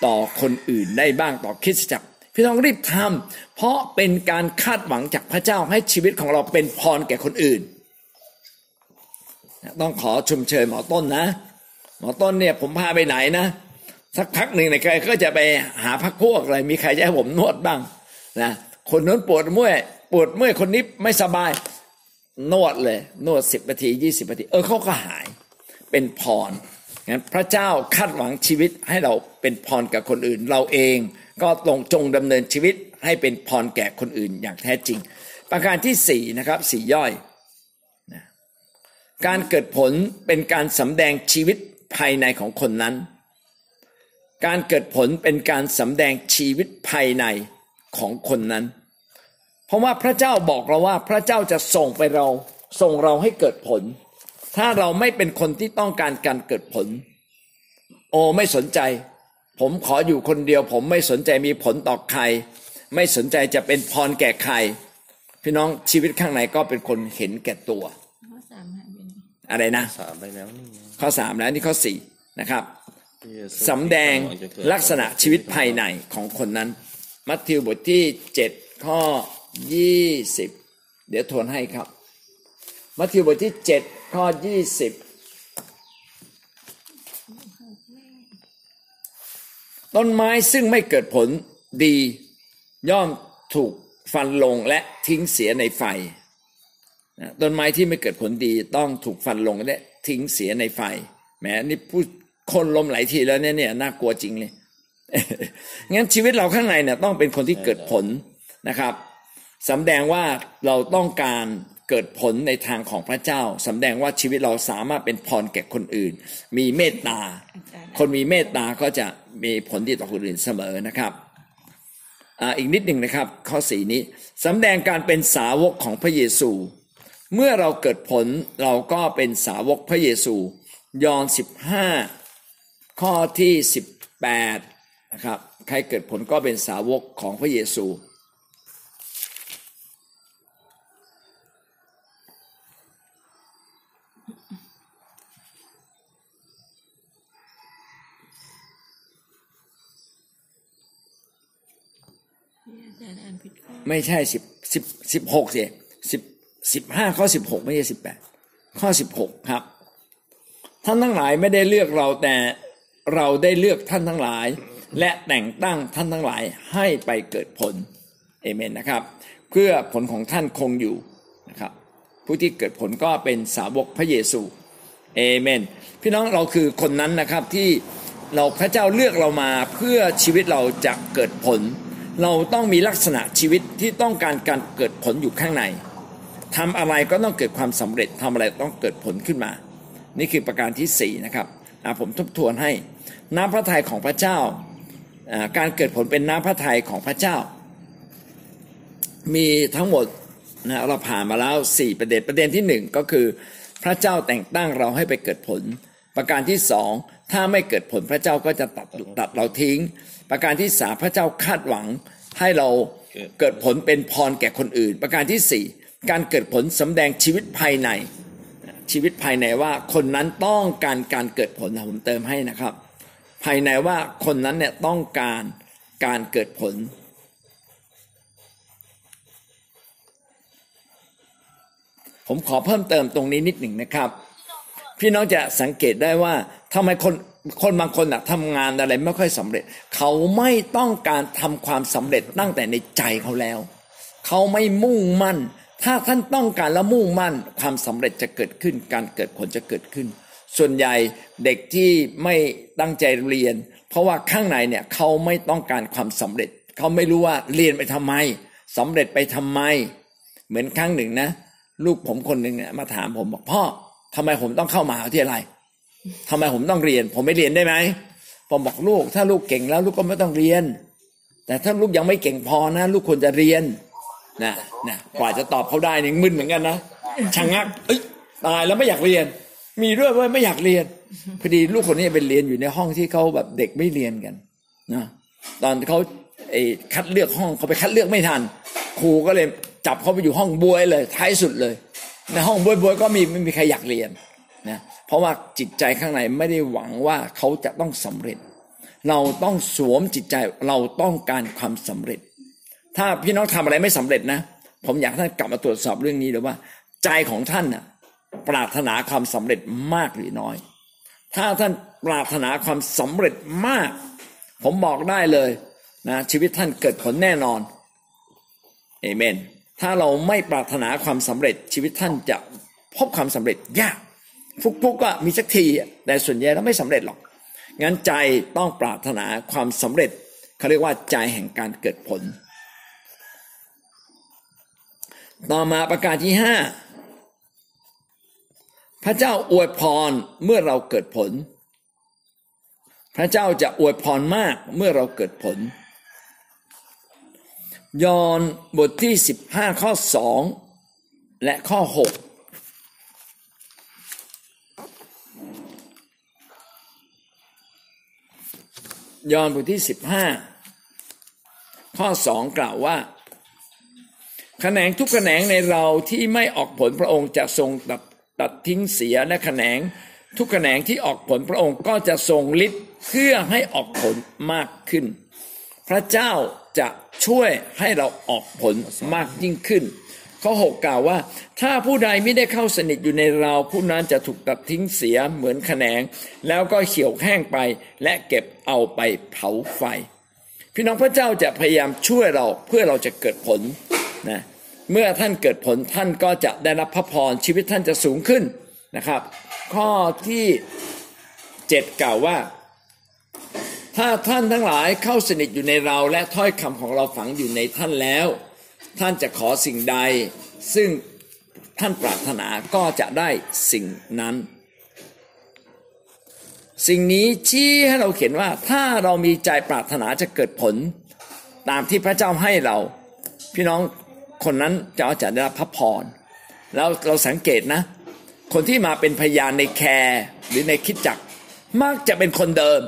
ต่อคนอื่นได้บ้างต่อคริสตจักรพี่น้องรีบทำเพราะเป็นการคาดหวังจากพระเจ้าให้ชีวิตของเราเป็นพรแก่คนอื่น ต้องขอชมเชยหมอต้นนะ หมอต้นเนี่ยผมพาไปไหนนะสักพักหนึ่งเนี่ยใครก็จะไปหาพักพวกอะไรมีใครจะให้ผมนวดบ้างนะคนนั้นปวดเมื่อยปวดเมื่อยคนนี้ไม่สบายนวดเลย นวดสิบนาทียี่สิบนาที เออเขาก็หายเป็นพร งั้นพระเจ้าคาดหวังชีวิตให้เราเป็นพรกับคนอื่น เราเองก็ตรงจงดำเนินชีวิตให้เป็นพรแก่คนอื่นอย่างแท้จริง ประการที่สี่นะครับสี่ย่อยนะการเกิดผลเป็นการสำแดงชีวิตภายในของคนนั้น การเกิดผลเป็นการสำแดงชีวิตภายในของคนนั้น เพราะว่าพระเจ้าบอกเราว่าพระเจ้าจะส่งไปเราส่งเราให้เกิดผล ถ้าเราไม่เป็นคนที่ต้องการการเกิดผล โอไม่สนใจ ผมขออยู่คนเดียว ผมไม่สนใจมีผลต่อใคร ไม่สนใจจะเป็นพรแก่ใคร พี่น้องชีวิตข้างในก็เป็นคนเห็นแก่ตัว ข้อสามหายไปไหนอะไรนะสามไปแล้วนี่ไงข้อสามแล้วนี่ข้อสี่นะครับพระเยซูสำแดงหวัจะเกิลักษณะชีวิตภายในของคนนั้น มัทธิวบทที่เจ็ดข้อยี่สิบเดี๋ยวทวนให้ครับ มัทธิวบทที่เจ็ด ข้อยี่สิบต้นไม้ซึ่งไม่เกิดผลดี ย่อมถูกฟันลงและทิ้งเสียในไฟต้นไม้ที่ไม่เกิดผลดีต้องถูกฟันลงและทิ้งเสียในไฟแหมนี่พูดคนลมหลายทีแล้วเนี่ยเนี่ยน่ากลัวจริงเลยงั้นชีวิตเราข้างในเนี่ยต้องเป็นคนที่เกิดผลนะครับสำแดงว่าเราต้องการ เกิดผลในทางของพระเจ้าสำแดงว่าชีวิตเราสามารถเป็นพรแก่คนอื่น มีเมตตา คนมีเมตตาก็จะมีผลดีต่อคนอื่นเสมอนะครับอ่าอีกนิดหนึ่งนะครับ ข้อสีนี้สำแดงการเป็นสาวกของพระเยซู เมื่อเราเกิดผลเราก็เป็นสาวกพระเยซู ยอห์น15 ข้อที่ 18นะครับใครเกิดผลก็เป็นสาวกของพระเยซู อาจารย์อ่านผิดข้อ ไม่ใช่สิบสิบสิบหกสิสิบสิบห้าข้อสิบหกไม่ใช่สิบแปดข้อสิบหกครับ ท่านทั้งหลายไม่ได้เลือกเราแต่เราได้เลือกท่านทั้งหลาย และแต่งตั้งท่านทั้งหลายให้ไปเกิดผลเอเมนนะครับ เพื่อผลของท่านคงอยู่นะครับ ผู้ที่เกิดผลก็เป็นสาวกพระเยซูเอเมน พี่น้องเราคือคนนั้นนะครับที่เราพระเจ้าเลือกเรามาเพื่อชีวิตเราจะเกิดผล เราต้องมีลักษณะชีวิตที่ต้องการการเกิดผลอยู่ข้างในทำอะไรก็ต้องเกิดความสำเร็จทำอะไรต้องเกิดผลขึ้นมา นี่คือประการที่สี่นะครับผมทบทวนให้น้ำพระทัยของพระเจ้า การเกิดผลเป็นน้ำพระทัยของพระเจ้า มีทั้งหมดนะเราผ่านมาแล้วสี่ประเด็นประเด็นที่หนึ่งก็คือพระเจ้าแต่งตั้งเราให้ไปเกิดผล ประการที่สอง ถ้าไม่เกิดผลพระเจ้าก็จะตัดตัดเราทิ้ง ประการที่สามพระเจ้าคาดหวังให้เราเกิดผลเป็นพรแก่คนอื่น ประการที่สี่การเกิดผลสำแดงชีวิตภายใน ชีวิตภายในว่าคนนั้นต้องการการเกิดผลนะผมเติมให้นะครับ ภายในว่าคนนั้นเนี่ยต้องการการเกิดผลผมขอเพิ่มเติมตรงนี้นิดหนึ่งนะครับ พี่น้องจะสังเกตได้ว่าทำไมคนคนบางคนอะทำงานอะไรไม่ค่อยสำเร็จ เขาไม่ต้องการทำความสำเร็จตั้งแต่ในใจเขาแล้ว เขาไม่มุ่งมั่น ถ้าท่านต้องการและมุ่งมั่น ความสำเร็จจะเกิดขึ้น การเกิดผลจะเกิดขึ้น ส่วนใหญ่เด็กที่ไม่ตั้งใจเรียน เพราะว่าข้างในเนี่ยเขาไม่ต้องการความสำเร็จ เขาไม่รู้ว่าเรียนไปทำไมสำเร็จไปทำไม เหมือนครั้งหนึ่งนะ ลูกผมคนหนึ่งเนี่ยมาถามผมบอกพ่อ ทำไมผมต้องเข้ามหาวิทยาลัยทำไมผมต้องเรียน ผมไม่เรียนได้ไหมผมบอกลูก ถ้าลูกเก่งแล้วลูกก็ไม่ต้องเรียน แต่ถ้าลูกยังไม่เก่งพอนะ ลูกควรจะเรียนนะนะกว่าจะตอบเขาได้นี่มึนเหมือนกันนะชะงักเอ้ยตายแล้วไม่อยากเรียน มีด้วยว่าไม่อยากเรียนพอดีลูกคนนี้เป็นเรียนอยู่ในห้องที่เขาแบบเด็กไม่เรียนกันนะตอนเขาไอ้คัดเลือกห้องเขาไปคัดเลือกไม่ทันครูก็เลยจับเขาไปอยู่ห้องบวยเลย ท้ายสุดเลย ในห้องบวยบวยก็มีไม่มีใครอยากเรียนนะเพราะว่าจิตใจข้างในไม่ได้หวังว่าเขาจะต้องสำเร็จ เราต้องสวมจิตใจเราต้องการความสำเร็จ ถ้าพี่น้องทำอะไรไม่สำเร็จนะ ผมอยากท่านกลับมาตรวจสอบเรื่องนี้เลยว่า ใจของท่านน่ะปรารถนาความสำเร็จมากหรือน้อย ถ้าท่านปรารถนาความสำเร็จมาก ผมบอกได้เลยนะชีวิตท่านเกิดผลแน่นอนเอเมน ถ้าเราไม่ปรารถนาความสำเร็จชีวิตท่านจะพบความสำเร็จยากฟุกๆก็มีสักทีแต่ส่วนใหญ่แล้วไม่สำเร็จหรอกงั้นใจต้องปรารถนาความสำเร็จเขาเรียกว่าใจแห่งการเกิดผล ต่อมาประการที่ห้าพระเจ้าอวยพรเมื่อเราเกิดผล พระเจ้าจะอวยพรมากเมื่อเราเกิดผล ยอห์นบทที่ 15 ข้อ 2 และข้อ 6 ยอห์นบทที่ 15 ข้อ 2 กล่าวว่าแขนงทุกแขนงในเราที่ไม่ออกผลพระองค์จะทรงตัดตัดทิ้งเสียและแขนงทุกแขนงที่ออกผลพระองค์ก็จะทรงฤทธิ์เพื่อให้ออกผลมากขึ้น พระเจ้า จะช่วยให้เราออกผลมากยิ่งขึ้น ข้อหกกล่าวว่า ถ้าผู้ใดไม่ได้เข้าสนิทอยู่ในเรา ผู้นั้นจะถูกตัดทิ้งเสียเหมือนแขนง แล้วก็เขียวแห้งไป และเก็บเอาไปเผาไฟ พี่น้องพระเจ้าจะพยายามช่วยเราเพื่อเราจะเกิดผลนะเมื่อท่านเกิดผลท่านก็จะได้รับพระพรชีวิตท่านจะสูงขึ้นนะครับ ข้อที่เจ็ดกล่าวว่า ถ้าท่านทั้งหลายเข้าสนิทอยู่ในเราและถ้อยคำของเราฝังอยู่ในท่านแล้ว ท่านจะขอสิ่งใด ซึ่งท่านปรารถนาก็จะได้สิ่งนั้น สิ่งนี้ชี้ให้เราเห็นว่าถ้าเรามีใจปรารถนาจะเกิดผล ตามที่พระเจ้าให้เรา พี่น้องคนนั้นจะจะได้รับพระพรแล้วเราสังเกตนะ คนที่มาเป็นพยานในแคร์หรือในคิดจักมักจะเป็นคนเดิม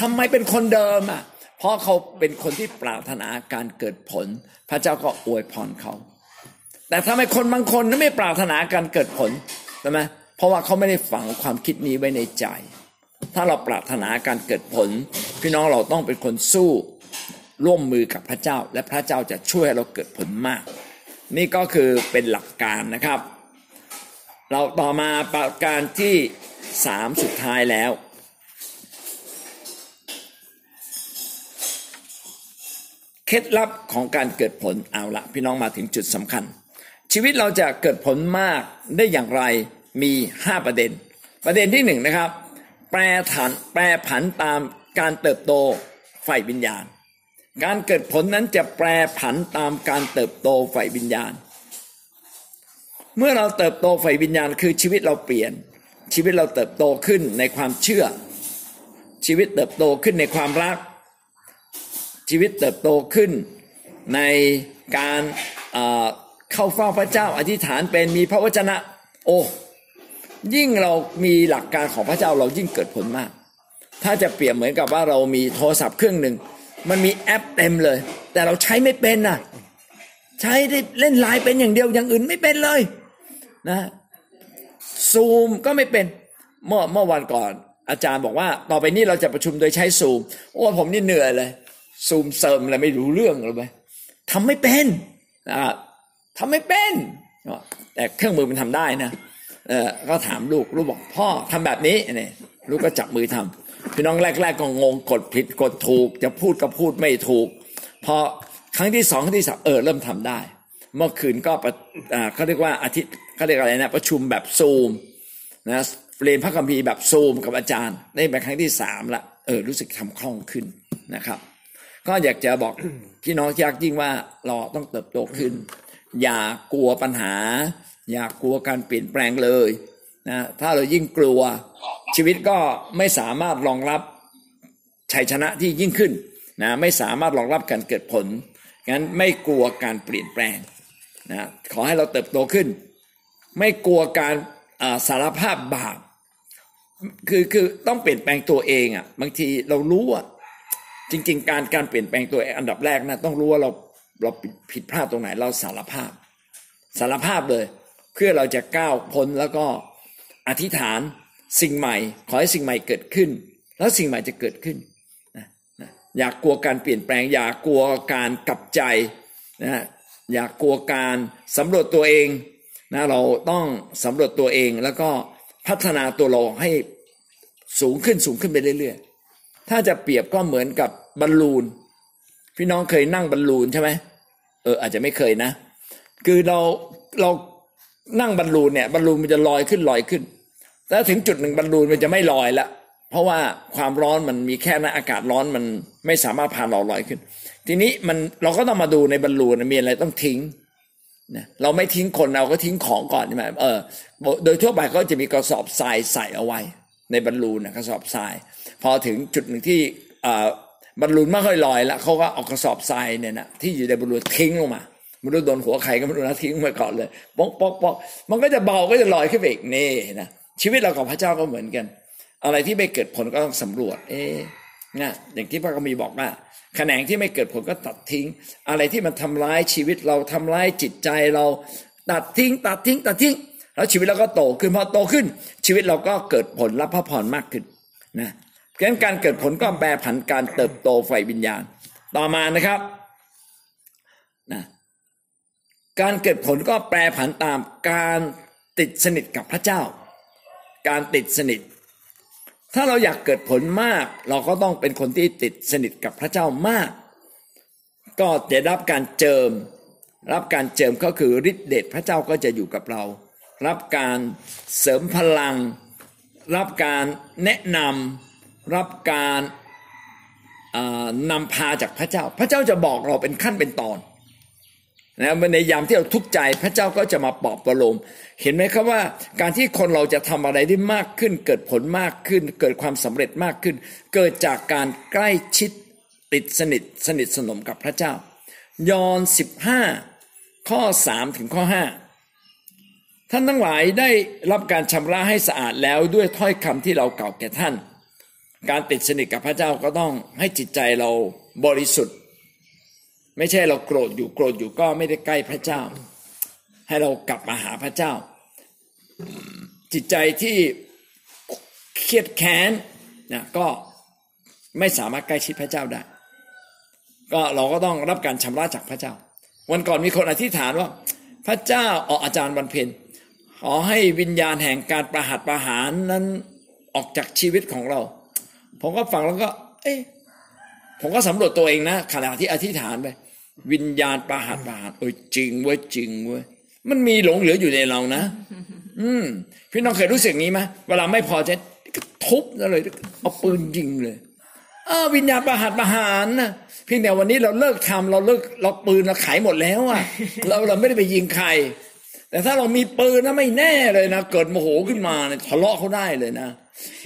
ทำไมเป็นคนเดิมอะ เพราะเขาเป็นคนที่ปรารถนาการเกิดผล พระเจ้าก็อวยพรเขา แต่ทำไมคนบางคนนั้นไม่ปรารถนาการเกิดผลใช่ไหมเพราะว่าเขาไม่ได้ฝังความคิดนี้ไว้ในใจ ถ้าเราปรารถนาการเกิดผล พี่น้องเราต้องเป็นคนสู้ร่วมมือกับพระเจ้า และพระเจ้าจะช่วยเราเกิดผลมาก นี่ก็คือเป็นหลักการนะครับ เราต่อมาประการที่สามสุดท้ายแล้ว เคล็ดลับของการเกิดผลเอาละพี่น้องมาถึงจุดสำคัญ ชีวิตเราจะเกิดผลมากได้อย่างไรมีห้าประเด็น ประเด็นที่หนึ่งนะครับ แปรผันแปรผันตามการเติบโตฝ่ายวิญญาณ การเกิดผลนั้นจะแปรผันตามการเติบโตฝ่ายวิญญาณ เมื่อเราเติบโตฝ่ายวิญญาณ คือชีวิตเราเปลี่ยน ชีวิตเราเติบโตขึ้นในความเชื่อ ชีวิตเติบโตขึ้นในความรัก ชีวิตเติบโตขึ้น ในการเข้าเฝ้าพระเจ้าอธิษฐานเป็นมีพระวจนะ โอ้ยิ่งเรามีหลักการของพระเจ้าเรายิ่งเกิดผลมาก ถ้าจะเปรียบเหมือนกับว่าเรามีโทรศัพท์เครื่องหนึ่งมันมีแอปเต็มเลย แต่เราใช้ไม่เป็นน่ะใช้ได้เล่นไลน์เป็นอย่างเดียวอย่างอื่นไม่เป็นเลยนะซูมก็ไม่เป็นเมื่อเมื่อวันก่อน อาจารย์บอกว่า ต่อไปนี้เราจะประชุมโดยใช้ซูมโอ้ผมนี่เหนื่อยเลย ซูมเสริมอะไรไม่รู้เรื่องเลยไหมทำไม่เป็นอ่าทำไม่เป็นแต่เครื่องมือมันทำได้นะเออก็ถามลูกลูกบอกพ่อทำแบบนี้เนี่ยลูกก็จับมือทำพี่น้องแรก ๆ ก็งงกดผิดกดถูก จะพูดก็พูดไม่ถูก พอครั้งที่สองครั้งที่สามเออเริ่มทำได้ เมื่อคืนก็เขาเรียกว่าอาทิตย์เขาเรียกอะไรนะประชุมแบบซูมนะเรียนพระคัมภีร์แบบซูมกับอาจารย์ได้เป็นครั้งที่สามละเออรู้สึกทำคล่องขึ้นนะครับ ก็อยากจะบอกพี่น้องยากยิ่งว่าเราต้องเติบโตขึ้น อย่ากลัวปัญหา อย่ากลัวการเปลี่ยนแปลงเลยนะถ้าเรายิ่งกลัวชีวิตก็ไม่สามารถรองรับชัยชนะที่ยิ่งขึ้นนะไม่สามารถรองรับการเกิดผลงั้นไม่กลัวการเปลี่ยนแปลงนะขอให้เราเติบโตขึ้น ไม่กลัวการสารภาพบาปคือคือต้องเปลี่ยนแปลงตัวเองอะบางทีเรารู้อะ จริง ๆ การการเปลี่ยนแปลงตัวอันดับแรกนะต้องรู้ว่าเราเราผิดพลาดตรงไหน เราสารภาพ สารภาพเลย เพื่อเราจะก้าวพ้นแล้วก็อธิษฐานสิ่งใหม่ ขอให้สิ่งใหม่เกิดขึ้น แล้วสิ่งใหม่จะเกิดขึ้นนะอยากกลัวการเปลี่ยนแปลง อยากกลัวการกลับใจนะอยากกลัวการสำรวจตัวเองนะเราต้องสำรวจตัวเองแล้วก็พัฒนาตัวเราให้สูงขึ้นสูงขึ้นไปเรื่อยๆ ถ้าจะเปรียบก็เหมือนกับบอลลูน พี่น้องเคยนั่งบอลลูนใช่ไหมเอออาจจะไม่เคยนะ คือเราเรานั่งบอลลูนเนี่ยบอลลูนมันจะลอยขึ้นลอยขึ้นแล้วถึงจุดหนึ่งบอลลูนมันจะไม่ลอยละเพราะว่าความร้อนมันมีแค่นั้นอากาศร้อนมันไม่สามารถพาเราลอยขึ้น ทีนี้มันเราก็ต้องมาดูในบอลลูนมีอะไรต้องทิ้งนะเราไม่ทิ้งคนเราก็ทิ้งของก่อนใช่ไหมเออโดยทั่วไปก็จะมีกระสอบทรายใส่เอาไว้ ในบอลลูนนะกระสอบทราย พอถึงจุดหนึ่งที่บอลลูนไม่ค่อยลอยแล้วเขาก็เอากระสอบทรายเนี่ยนะที่อยู่ในบอลลูนทิ้งลงมาไม่รู้โดนหัวใครก็ไม่รู้นะทิ้งไปก่อนเลยป๊อกป๊อกป๊อกมันก็จะเบาก็จะลอยขึ้นไปอีกนี่นะชีวิตเรากับพระเจ้าก็เหมือนกัน อะไรที่ไม่เกิดผลก็ต้องสำรวจ เอ๊นะอย่างที่พระกมีบอกว่าแขนงที่ไม่เกิดผลก็ตัดทิ้ง อะไรที่มันทำร้ายชีวิตเราทำร้ายจิตใจเราตัดทิ้ง ตัดทิ้ง ตัดทิ้ง แล้วชีวิตเราก็โตขึ้นพอโตขึ้น ชีวิตเราก็เกิดผลรับพระพรมากขึ้นนะ ฉะนั้นการเกิดผลก็แปรผันการเติบโตไฟวิญญาณ ต่อมานะครับนะการเกิดผลก็แปรผันตามการติดสนิทกับพระเจ้า การติดสนิท ถ้าเราอยากเกิดผลมาก เราก็ต้องเป็นคนที่ติดสนิทกับพระเจ้ามาก ก็จะรับการเจิม รับการเจิมก็คือฤทธิเดชพระเจ้าก็จะอยู่กับเรา รับการเสริมพลัง รับการแนะนำ รับการนำพาจากพระเจ้า พระเจ้าจะบอกเราเป็นขั้นเป็นตอนนะในยามที่เราทุกข์ใจพระเจ้าก็จะมาปลอบประโลม เห็นไหมครับว่า การที่คนเราจะทำอะไรได้มากขึ้น เกิดผลมากขึ้น เกิดความสำเร็จมากขึ้น เกิดจากการใกล้ชิดติดสนิทสนิทสนมกับพระเจ้า ยอห์น15ข้อ3ถึงข้อ5ท่านทั้งหลายได้รับการชำระให้สะอาดแล้วด้วยถ้อยคำที่เราเก่าแก่ท่าน การติดสนิทกับพระเจ้าก็ต้องให้จิตใจเราบริสุทธิ์ ไม่ใช่เราโกรธอยู่โกรธอยู่ก็ไม่ได้ใกล้พระเจ้า ให้เรากลับมาหาพระเจ้า จิตใจที่เครียดแค้นนะก็ไม่สามารถใกล้ชิดพระเจ้าได้ ก็เราก็ต้องรับการชำระจากพระเจ้า วันก่อนมีคนอธิษฐานว่า พระเจ้าออกอาจารย์วันเพ็ญขอให้วิญญาณแห่งการประหัตประหารนั้นออกจากชีวิตของเรา ผมก็ฟังแล้วก็ เอ๊ะผมก็สำรวจตัวเองนะขณะที่อธิษฐานไป วิญญาณประหารประหารเออจริงเว้ยจริงเว้ยมันมีหลงเหลืออยู่ในเรานะ อืมพี่น้องเคยรู้สึกนี้ไหมเวลาไม่พอใจทุบเลยเอาปืนยิงเลยอ้าวิญญาณประหารประหารนะเพียงแต่วันนี้เราเลิกทำเราเลิกเราปืนเราขายหมดแล้วอะเราเราไม่ได้ไปยิงใคร แต่ถ้าเรามีปืนนะไม่แน่เลยนะเกิดโมโหขึ้นมาเนี่ยทะเลาะเขาได้เลยนะ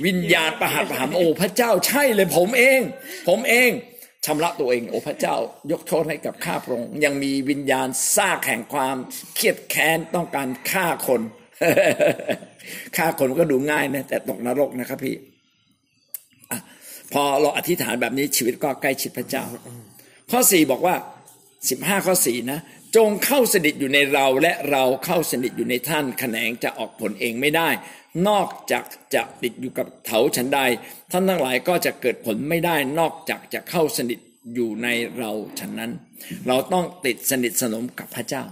วิญญาณประหารประหารโอ้พระเจ้าใช่เลยผมเอง ผมเองชำระตัวเอง โอ้พระเจ้ายกโทษให้กับข้าพระองค์ยังมีวิญญาณซากแห่งความเครียดแค้นต้องการฆ่าคนฆ่าคนก็ดูง่ายนะแต่ตกนรกนะครับพี่พอเราอธิษฐานแบบนี้ชีวิตก็ใกล้ชิดพระเจ้า ข้อสี่บอกว่าสิบห้าข้อสี่นะจงเข้าสนิทอยู่ในเราและเราเข้าสนิทอยู่ในท่านแขนงจะออกผลเองไม่ได้ นอกจากจะติดอยู่กับเถาฉันใด ท่านทั้งหลายก็จะเกิดผลไม่ได้นอกจากจะเข้าสนิทอยู่ในเราฉันนั้น เราต้องติดสนิทสนมกับพระเจ้า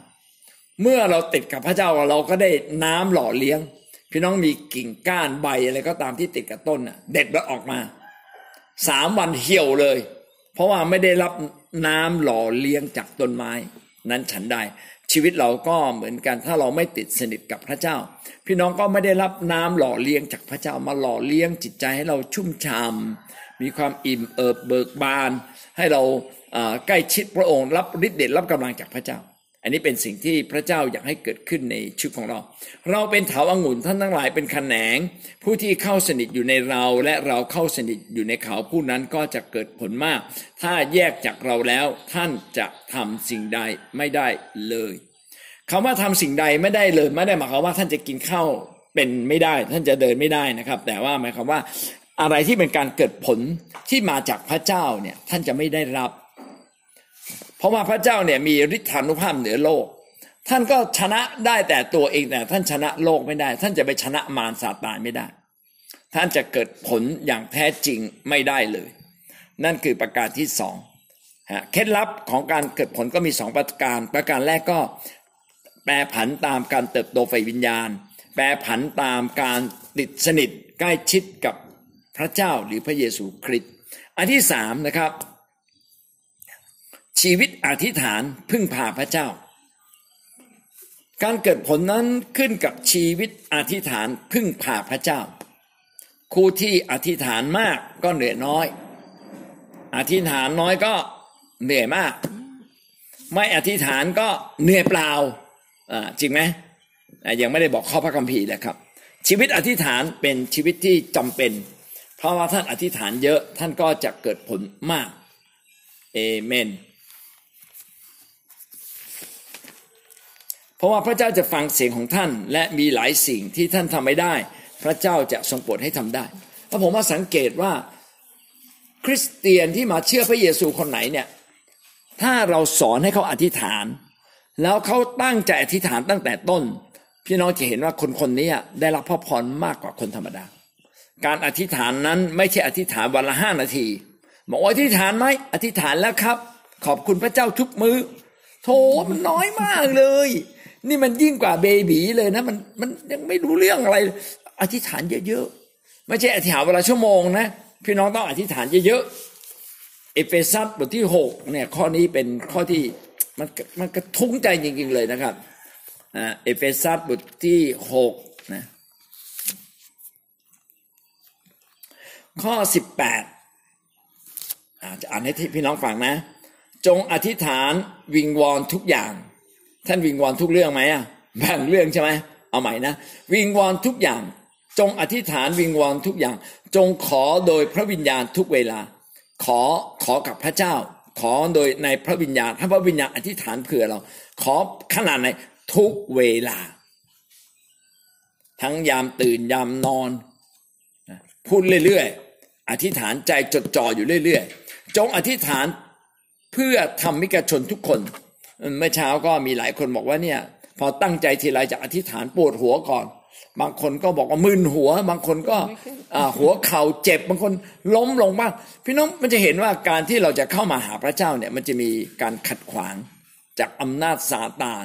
เมื่อเราติดกับพระเจ้าเราก็ได้น้ำหล่อเลี้ยง พี่น้องมีกิ่งก้านใบอะไรก็ตามที่ติดกับต้นน่ะเด็ดแล้วออกมาสามวันเหี่ยวเลย เพราะว่าไม่ได้รับน้ำหล่อเลี้ยงจากต้นไม้ นั้นฉันได้ ชีวิตเราก็เหมือนกันถ้าเราไม่ติดสนิทกับพระเจ้า พี่น้องก็ไม่ได้รับน้ำหล่อเลี้ยงจากพระเจ้ามาหล่อเลี้ยงจิตใจให้เราชุ่มชา่ำมีความอิ่มเอิบเบิกบาน ให้เราใกล้ชิดพระองค์รับฤทธิ์เดชรับกำลังจากพระเจ้า อันนี้เป็นสิ่งที่พระเจ้าอยากให้เกิดขึ้นในชีวิตของเรา เราเป็นเถาองุ่นท่านทั้งหลายเป็นแขนง ผู้ที่เข้าสนิทอยู่ในเราและเราเข้าสนิทอยู่ในเขาผู้นั้นก็จะเกิดผลมาก ถ้าแยกจากเราแล้วท่านจะทำสิ่งใดไม่ได้เลยคำว่าทำสิ่งใดไม่ได้เลยไม่ได้หมายความว่าท่านจะกินข้าวเป็นไม่ได้ ท่านจะเดินไม่ได้นะครับ แต่ว่าหมายความว่าอะไรที่เป็นการเกิดผลที่มาจากพระเจ้าเนี่ยท่านจะไม่ได้รับ เพราะว่าพระเจ้าเนี่ยมีฤทธานุภาพเหนือโลก ท่านก็ชนะได้แต่ตัวเองแต่ท่านชนะโลกไม่ได้ ท่านจะไปชนะมารซาตานไม่ได้ ท่านจะเกิดผลอย่างแท้จริงไม่ได้เลย นั่นคือประการที่สองเคล็ดลับของการเกิดผลก็มีสองประการ ประการแรกก็แปรผันตามการเติบโตไฟวิญญาณ แปรผันตามการติดสนิทใกล้ชิดกับพระเจ้าหรือพระเยซูคริสต์อันที่สามนะครับ ชีวิตอธิษฐานพึ่งพาพระเจ้า การเกิดผลนั้นขึ้นกับชีวิตอธิษฐานพึ่งพาพระเจ้า คู่ที่อธิษฐานมากก็เหนื่อยน้อย อธิษฐานน้อยก็เหนื่อยมาก ไม่อธิษฐานก็เหนื่อยเปล่าอ่าจริงไหมยังไม่ได้บอกข้อพระคัมภีร์เลยครับ ชีวิตอธิษฐานเป็นชีวิตที่จำเป็น เพราะว่าท่านอธิษฐานเยอะท่านก็จะเกิดผลมากเอเมน เพราะว่าพระเจ้าจะฟังเสียงของท่าน และมีหลายสิ่งที่ท่านทำไม่ได้ พระเจ้าจะทรงโปรดให้ทำได้แล้วผมมาสังเกตว่าคริสเตียนที่มาเชื่อพระเยซูคนไหนเนี่ยถ้าเราสอนให้เขาอธิษฐาน แล้วเขาตั้งใจอธิษฐานตั้งแต่ต้น พี่น้องจะเห็นว่าคนคนนี้ได้รับพระพรมากกว่าคนธรรมดา การอธิษฐานนั้นไม่ใช่อธิษฐานวันละห้านาทีบอกว่าอธิษฐานไหมอธิษฐานแล้วครับ ขอบคุณพระเจ้าทุกมือโถมันน้อยมากเลย นี่มันยิ่งกว่าเบบีเลยนะ มันมันยังไม่รู้เรื่องอะไร อธิษฐานเยอะๆ ไม่ใช่อธิษฐานเวลาชั่วโมงนะ พี่น้องต้องอธิษฐานเยอะๆ เอเฟซัสบทที่หกเนี่ย ข้อนี้เป็นข้อที่มันมันกระทุ้งใจจริงๆเลยนะครับเอเฟซัสบทที่หกนะข้อสิบแปดจะอ่านให้พี่น้องฟังนะ จงอธิษฐานวิงวอนทุกอย่าง ท่านวิงวอนทุกเรื่องไหมอะบางเรื่องใช่ไหมเอาใหม่นะวิงวอนทุกอย่าง จงอธิษฐานวิงวอนทุกอย่าง จงขอโดยพระวิญญาณทุกเวลา ขอขอกับพระเจ้า ขอโดยในพระวิญญาณถ้าพระวิญญาณอธิษฐานเผื่อเรา ขอขนาดไหนทุกเวลา ทั้งยามตื่นยามนอนพูดเรื่อยๆอธิษฐานใจจดจ่ออยู่เรื่อยๆ จงอธิษฐานเพื่อทำมิกชนทุกคน เมื่อเช้าก็มีหลายคนบอกว่าเนี่ย พอตั้งใจทีไรจะอธิษฐานปวดหัวก่อน บางคนก็บอกว่ามึนหัว บางคนก็หัวเข่าเจ็บบางคนล้มลงบ้างพี่น้องมันจะเห็นว่าการที่เราจะเข้ามาหาพระเจ้าเนี่ยมันจะมีการขัดขวางจากอำนาจซาตาน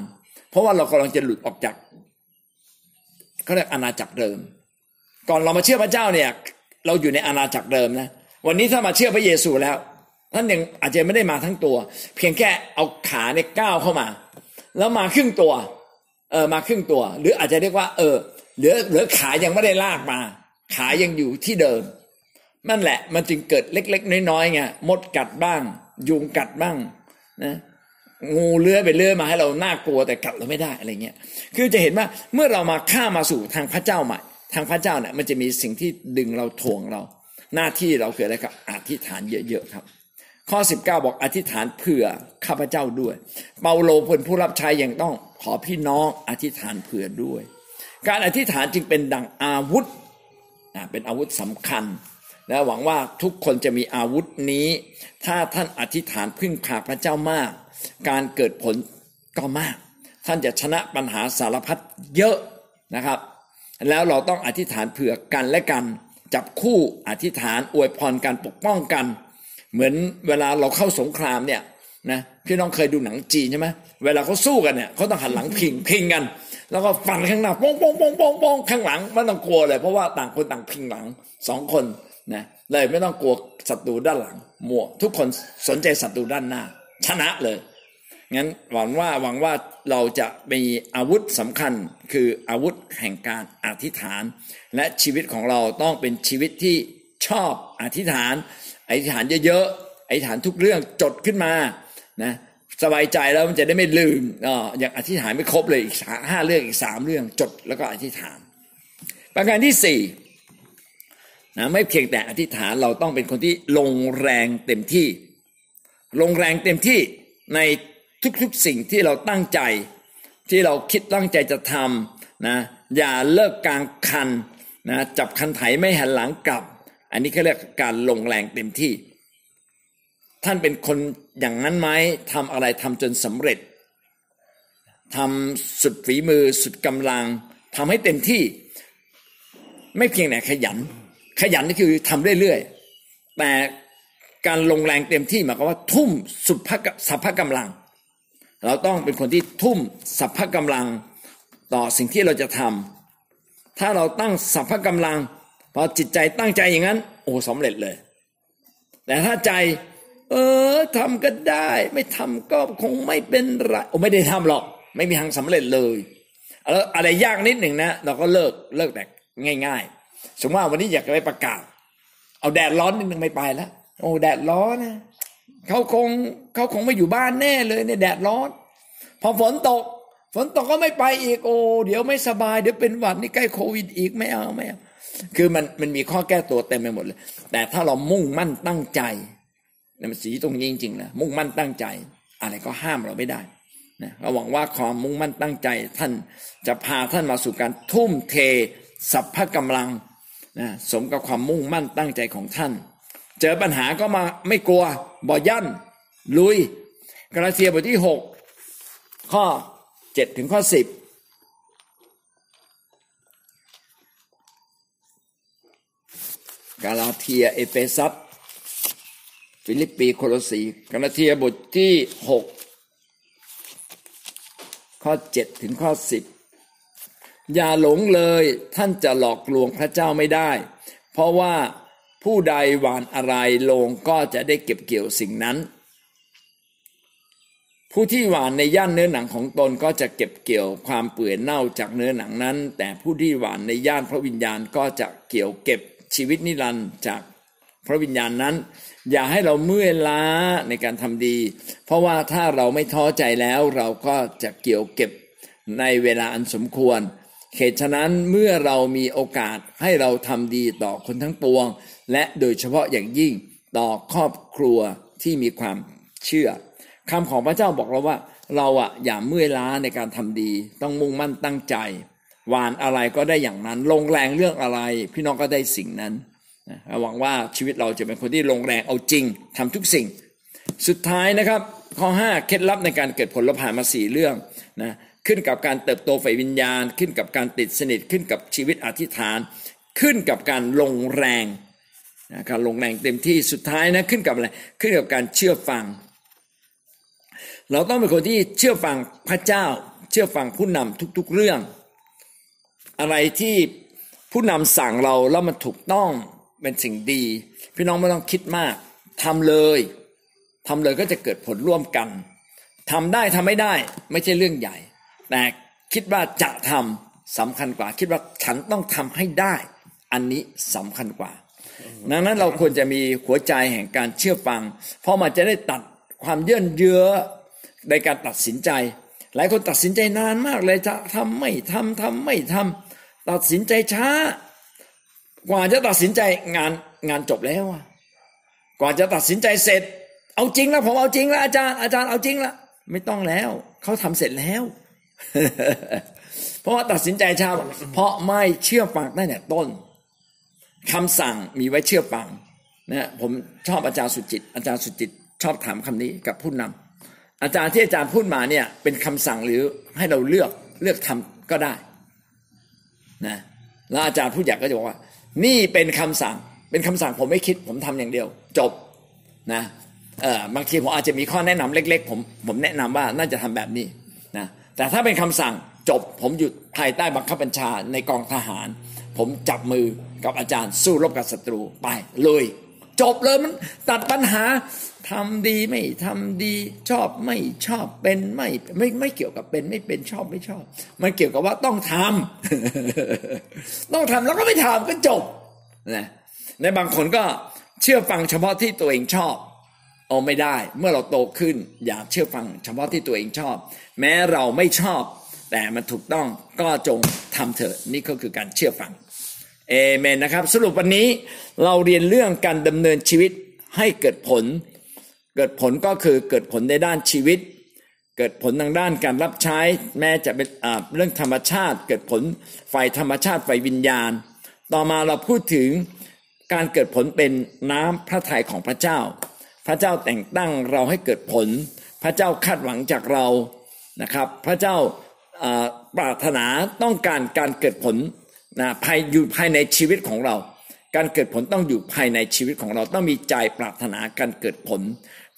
เพราะว่าเรากำลังจะหลุดออกจากเขาเรียกอาณาจักรเดิม ก่อนเรามาเชื่อพระเจ้าเนี่ย เราอยู่ในอาณาจักรเดิมนะวันนี้ถ้ามาเชื่อพระเยซูแล้ว ท่านยังอาจจะไม่ได้มาทั้งตัว เพียงแค่เอาขาเนี่ยก้าวเข้ามา แล้วมาครึ่งตัว เออมาครึ่งตัว หรืออาจจะเรียกว่า เออเหลือเหลือขายังไม่ได้ลากมา ขายังอยู่ที่เดิม นั่นแหละ มันจึงเกิดเล็ก ๆ น้อยๆไงมดกัดบ้าง ยุงกัดบ้างนะงูเลื้อยไปเลื้อยมาให้เราน่ากลัวแต่กัดเราไม่ได้อะไรเงี้ย คือจะเห็นว่าเมื่อเรามาข้ามาสู่ทางพระเจ้าใหม่ ทางพระเจ้าเนี่ยมันจะมีสิ่งที่ดึงเราถ่วงเรา หน้าที่เราคืออะไรครับอธิษฐานเยอะๆครับ ข้อ 19 บอกอธิษฐานเผื่อข้าพเจ้าด้วย เปาโลพลผู้รับใช้ยังต้องขอพี่น้องอธิษฐานเผื่อด้วย การอธิษฐานจึงเป็นดังอาวุธเป็นอาวุธสำคัญ และหวังว่าทุกคนจะมีอาวุธนี้ ถ้าท่านอธิษฐานพึ่งพาพระเจ้ามาก การเกิดผลก็มาก ท่านจะชนะปัญหาสารพัดเยอะนะครับ แล้วเราต้องอธิษฐานเผื่อกันและกัน จับคู่อธิษฐานอวยพรการปกป้องกัน เหมือนเวลาเราเข้าสงครามเนี่ยนะพี่น้องเคยดูหนังจีนใช่ไหมเวลาเขาสู้กันเนี่ยเขาต้องหันหลังพิงพิงกัน แล้วก็ฟันข้างหน้าป้องป้องป้องป้องป้องข้างหลังไม่ต้องกลัวเลย เพราะว่าต่างคนต่างพิงหลังสองคนนะเลยไม่ต้องกลัวศัตรูด้านหลังมัวทุกคนสนใจศัตรูด้านหน้า ชนะเลยงั้นหวังว่าหวังว่าเราจะมีอาวุธสำคัญคืออาวุธแห่งการอธิษฐาน และชีวิตของเราต้องเป็นชีวิตที่ชอบอธิษฐาน อธิษฐานเยอะๆอธิษฐานทุกเรื่องจดขึ้นมานะสบายใจแล้วมันจะได้ไม่ลืมอ๋ออย่างอธิษฐานไม่ครบเลยอีกห้าเรื่องอีกสามเรื่องจดแล้วก็อธิษฐาน ประการที่สี่นะไม่เพียงแต่อธิษฐานเราต้องเป็นคนที่ลงแรงเต็มที่ ลงแรงเต็มที่ในทุกๆสิ่งที่เราตั้งใจ ที่เราคิดตั้งใจจะทำนะอย่าเลิกกลางคันนะจับคันไถไม่หันหลังกลับ อันนี้เขาเรียกการลงแรงเต็มที่ ท่านเป็นคนอย่างนั้นไหมทำอะไรทำจนสำเร็จทำสุดฝีมือสุดกำลังทำให้เต็มที่ ไม่เพียงแต่ขยัน ขยันนี่คือทำเรื่อยๆแต่การลงแรงเต็มที่หมายความว่าทุ่มสุดสัพพะกำลัง เราต้องเป็นคนที่ทุ่มสัพพะกำลังต่อสิ่งที่เราจะทถ้าเราตั้งสัพพะกำลัง พอจิตใจตั้งใจอย่างนั้น โอ้สำเร็จเลย แต่ถ้าใจ เออทำก็ได้ ไม่ทำก็คงไม่เป็นไรโอ้ไม่ได้ทำหรอก ไม่มีทางสำเร็จเลยแล้วอะไรยากนิดหนึ่งนะ เราก็เลิกเลิกแต่ง่าย ๆ สมมติว่าวันนี้อยากจะไปประกาศ เอาแดดร้อนนิดหนึ่งไม่ไปแล้วโอ้แดดร้อนนะเขาคงเขาคงไม่อยู่บ้านแน่เลยเนี่ยแดดร้อน พอฝนตก ฝนตกก็ไม่ไปอีกโอ้เดี๋ยวไม่สบาย เดี๋ยวเป็นหวัดนี่ใกล้โควิดอีกไม่เอาไม่เอา คือมันมันมีข้อแก้ตัวเต็มไปหมดเลย แต่ถ้าเรามุ่งมั่นตั้งใจนี่มันสีตรงนี้จริงๆนะมุ่งมั่นตั้งใจ อะไรก็ห้ามเราไม่ได้นะเราหวังว่าความมุ่งมั่นตั้งใจ ท่านจะพาท่านมาสู่การทุ่มเทสรรพกำลังนะสมกับความมุ่งมั่นตั้งใจของท่าน เจอปัญหาก็มาไม่กลัวบ่ยั่นลุยกาลาเทียบทที่ 6 ข้อ 7 ถึงข้อ 10 กาลาเทียเอเฟซัสฟิลิปปีโคลสีกาลาเทียบทที่หกข้อเจ็ดถึงข้อสิบอย่าหลงเลยท่านจะหลอกลวงพระเจ้าไม่ได้ เพราะว่าผู้ใดหว่านอะไรลงก็จะได้เก็บเกี่ยวสิ่งนั้น ผู้ที่หว่านในย่านเนื้อหนังของตนก็จะเก็บเกี่ยวความเปื่อยเน่าจากเนื้อหนังนั้น แต่ผู้ที่หว่านในย่านพระวิญญาณก็จะเกี่ยวเก็บ ชีวิตนิรันดร์จากพระวิญญาณนั้น อย่าให้เราเมื่อยล้าในการทำดี เพราะว่าถ้าเราไม่ท้อใจแล้วเราก็จะเกี่ยวเก็บในเวลาอันสมควรเหตุฉะนั้นเมื่อเรามีโอกาสให้เราทำดีต่อคนทั้งปวง และโดยเฉพาะอย่างยิ่งต่อครอบครัวที่มีความเชื่อคำของพระเจ้าบอกเราว่า เราอะอย่าเมื่อยล้าในการทำดี ต้องมุ่งมั่นตั้งใจ หวานอะไรก็ได้อย่างนั้น ลงแรงเรื่องอะไร พี่น้องก็ได้สิ่งนั้นหวังว่าชีวิตเราจะเป็นคนที่ลงแรงเอาจริงทำทุกสิ่ง สุดท้ายนะครับ ข้อ 5 เคล็ดลับในการเกิดผลเราผ่านมาสี่เรื่องนะขึ้นกับการเติบโตฝ่ายวิญญาณ ขึ้นกับการติดสนิทขึ้นกับชีวิตอธิษฐาน ขึ้นกับการลงแรงนะการลงแรงเต็มที่สุดท้ายนะขึ้นกับอะไรขึ้นกับการเชื่อฟัง เราต้องเป็นคนที่เชื่อฟังพระเจ้า เชื่อฟังผู้นำทุกๆเรื่อง อะไรที่ผู้นำสั่งเราแล้วมันถูกต้องเป็นสิ่งดี พี่น้องไม่ต้องคิดมากทำเลยทำเลยก็จะเกิดผลร่วมกันทำได้ทำไม่ได้ไม่ใช่เรื่องใหญ่ แต่คิดว่าจะทำสำคัญกว่า คิดว่าฉันต้องทำให้ได้ อันนี้สำคัญกว่าดังนั้นเราควรจะมีหัวใจแห่งการเชื่อฟัง เพราะมันจะได้ตัดความเยื่นเยื้อในการตัดสินใจ หลายคนตัดสินใจนานมากเลยจะทำไม่ทำทำไม่ทำ ตัดสินใจช้า กว่าจะตัดสินใจงานงานจบแล้วกว่าจะตัดสินใจเสร็จ เอาจริงแล้วผมเอาจริงแล้วอาจารย์อาจารย์เอาจริงแล้วไม่ต้องแล้วเขาทำเสร็จแล้ว เพราะว่าตัดสินใจช้าเพราะไม่เชื่อฟังตั้งแต่ต้นคำสั่งมีไว้เชื่อฟังนะผมชอบอาจารย์สุจิต อาจารย์สุจิต ชอบถามคำนี้กับผู้นำอาจารย์ที่อาจารย์พูดมาเนี่ยเป็นคำสั่งหรือให้เราเลือกเลือกทำก็ได้ นะแล้วอาจารย์ผู้ใหญ่ก็จะบอกว่า นี่เป็นคำสั่ง เป็นคำสั่งผมไม่คิด ผมทำอย่างเดียว จบนะเออบางทีผมอาจจะมีข้อแนะนำเล็ก ๆ ผมผมแนะนำว่าน่าจะทำแบบนี้นะแต่ถ้าเป็นคำสั่งจบผมอยู่ภายใต้บังคับบัญชาในกองทหาร ผมจับมือกับอาจารย์สู้รบกับศัตรูไปเลย จบเลยมันตัดปัญหา ทำดีไม่ทำดีชอบไม่ชอบเป็นไม่ไม่ไม่เกี่ยวกับเป็นไม่เป็นชอบไม่ชอบ มันเกี่ยวกับว่าต้องทำต้องทำแล้วก็ไม่ทำก็จบนะในบางคนก็เชื่อฟังเฉพาะที่ตัวเองชอบเอาไม่ได้ เมื่อเราโตขึ้น อย่าเชื่อฟังเฉพาะที่ตัวเองชอบ แม้เราไม่ชอบ แต่มันถูกต้องก็จงทำเถอะนี่ก็คือการเชื่อฟังเอเมนนะครับ สรุปวันนี้เราเรียนเรื่องการดำเนินชีวิตให้เกิดผล เกิดผลก็คือเกิดผลในด้านชีวิต เกิดผลทางด้านการรับใช้ แม้จะเป็นเรื่องธรรมชาติ เกิดผลฝ่ายธรรมชาติฝ่ายวิญญาณ ต่อมาเราพูดถึงการเกิดผลเป็นน้ำพระทัยของพระเจ้า พระเจ้าแต่งตั้งเราให้เกิดผล พระเจ้าคาดหวังจากเรานะครับ พระเจ้าปรารถนาต้องการการเกิดผลนะภายอยู่ภายในชีวิตของเรา การเกิดผลต้องอยู่ภายในชีวิตของเราต้องมีใจปรารถนาการเกิดผล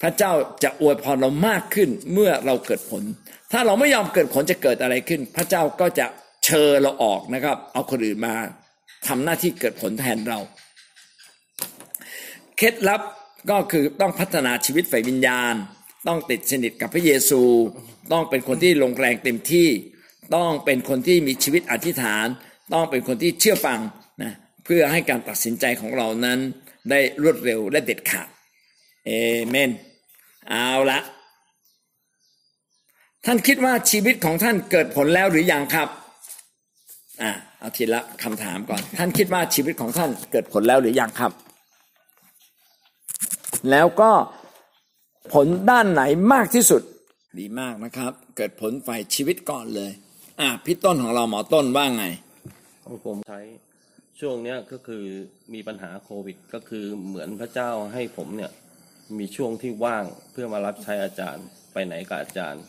พระเจ้าจะอวยพรเรามากขึ้นเมื่อเราเกิดผล ถ้าเราไม่ยอมเกิดผลจะเกิดอะไรขึ้น พระเจ้าก็จะเชิญเราออกนะครับ เอาคนอื่นมาทำหน้าที่เกิดผลแทนเรา เคล็ดลับก็คือต้องพัฒนาชีวิตฝ่ายวิญญาณ ต้องติดสนิทกับพระเยซู ต้องเป็นคนที่ลงแรงเต็มที่ ต้องเป็นคนที่มีชีวิตอธิษฐาน ต้องเป็นคนที่เชื่อฟังนะเพื่อให้การตัดสินใจของเรานั้นได้รวดเร็วและเด็ดขาดเอเมน เอาละท่านคิดว่าชีวิตของท่านเกิดผลแล้วหรือยังครับอ่าเอาทีละคำถามก่อน ท่านคิดว่าชีวิตของท่านเกิดผลแล้วหรือยังครับ แล้วก็ผลด้านไหนมากที่สุด ดีมากนะครับ เกิดผลฝ่ายชีวิตก่อนเลย อะพี่ต้นของเราหมอต้นว่าไงของผมใช้ช่วงเนี้ยก็คือมีปัญหาโควิด ก็คือเหมือนพระเจ้าให้ผมเนี่ย มีช่วงที่ว่างเพื่อมารับใช้อาจารย์ ไปไหนกับอาจารย์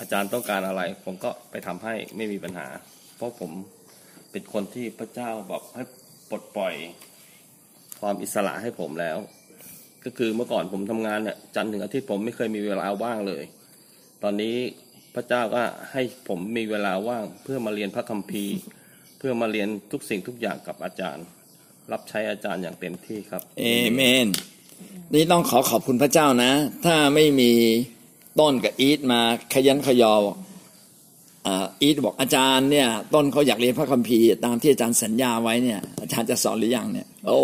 อาจารย์ต้องการอะไร ผมก็ไปทำให้ไม่มีปัญหา เพราะผมเป็นคนที่พระเจ้าบอกให้ปลดปล่อยความอิสระให้ผมแล้ว ก็คือเมื่อก่อนผมทำงานเนี่ยจันทร์ถึงอาทิตย์ผมไม่เคยมีเวลาว่างเลย ตอนนี้พระเจ้าก็ให้ผมมีเวลาว่างเพื่อมาเรียนพระคัมภีร์ เพื่อมาเรียนทุกสิ่งทุกอย่างกับอาจารย์ รับใช้อาจารย์อย่างเต็มที่ครับเอเมน นี่ต้องขอขอบคุณพระเจ้านะ ถ้าไม่มีต้นกับอีทมาขยันขยออีทบอกอาจารย์เนี่ย ต้นเขาอยากเรียนพระคัมภีร์ตามที่อาจารย์สัญญาไว้เนี่ย อาจารย์จะสอนหรือยังเนี่ย โอ้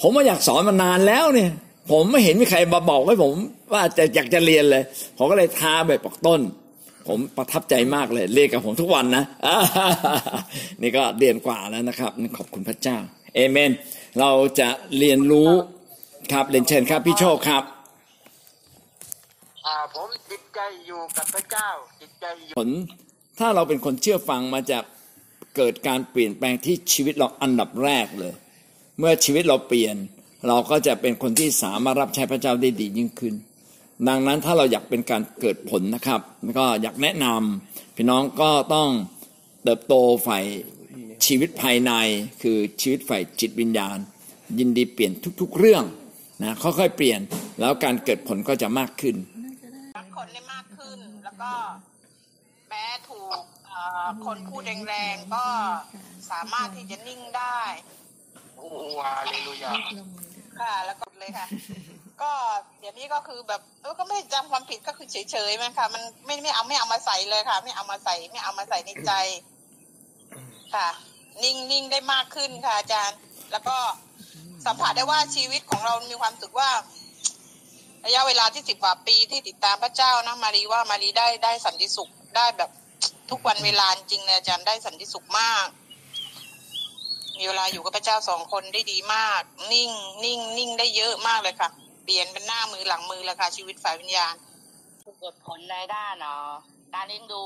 ผมมาอยากสอนมานานแล้วเนี่ย ผมไม่เห็นมีใครมาบอกให้ผม ว่าจะอยากจะเรียนเลย ผมก็เลยท้าแบบบอกต้น ผมประทับใจมากเลยเรียนกับผมทุกวันนะนี่ก็เดือนกว่าแล้วนะครับขอบคุณพระเจ้าเอเมน เราจะเรียนรู้ ครับเรียนเชิญครับพี่โชคครับอ่าผมจิตใจอยู่กับพระเจ้าจิตใจอยู่ผลถ้าเราเป็นคนเชื่อฟังมาจากเกิดการเปลี่ยนแปลงที่ชีวิตเราอันดับแรกเลย เมื่อชีวิตเราเปลี่ยน เราก็จะเป็นคนที่สามารถรับใช้พระเจ้าได้ดียิ่งขึ้น ดังนั้นถ้าเราอยากเป็นการเกิดผลนะครับก็อยากแนะนำพี่น้องก็ต้องเติบโตฝ่ายชีวิตภายในคือชีวิตฝ่ายจิตวิญญาณ ยินดีเปลี่ยนทุกๆเรื่อง นะค่อยๆเปลี่ยนแล้วการเกิดผลก็จะมากขึ้นรับคนได้มากขึ้น แล้วก็แม้ถูกเอ่อคนพูดแรงๆก็สามารถที่จะนิ่งได้โอ้ฮาเลลูยาค่ะ แล้วก็เลยค่ะ ก็เดี๋ยวนี้ก็คือแบบเออก็ไม่จำความผิดก็คือเฉยๆมันค่ะ มันไม่ไม่เอาไม่เอามาใส่เลยค่ะ ไม่เอามาใส่ไม่เอามาใส่ในใจ ค่ะ นิ่งนิ่งได้มากขึ้นค่ะอาจารย์ แล้วก็ สัมผัสได้ว่าชีวิตของเรามีความสึกว่า ระยะเวลาที่สิบกว่าปีที่ติดตามพระเจ้านะมารีว่ามารีได้ได้สันติสุขได้แบบทุกวันเวลาจริงเลยอาจารย์ได้สันติสุขมาก มีเวลาอยู่กับพระเจ้าสองคนได้ดีมาก นิ่ง นิ่ง นิ่งได้เยอะมากเลยค่ะ เปลี่ยนเป็นหน้ามือหลังมือแล้วค่ะชีวิตฝ่ายวิญญาณเกิดผลในด้านเนาะการเลี้ยงดู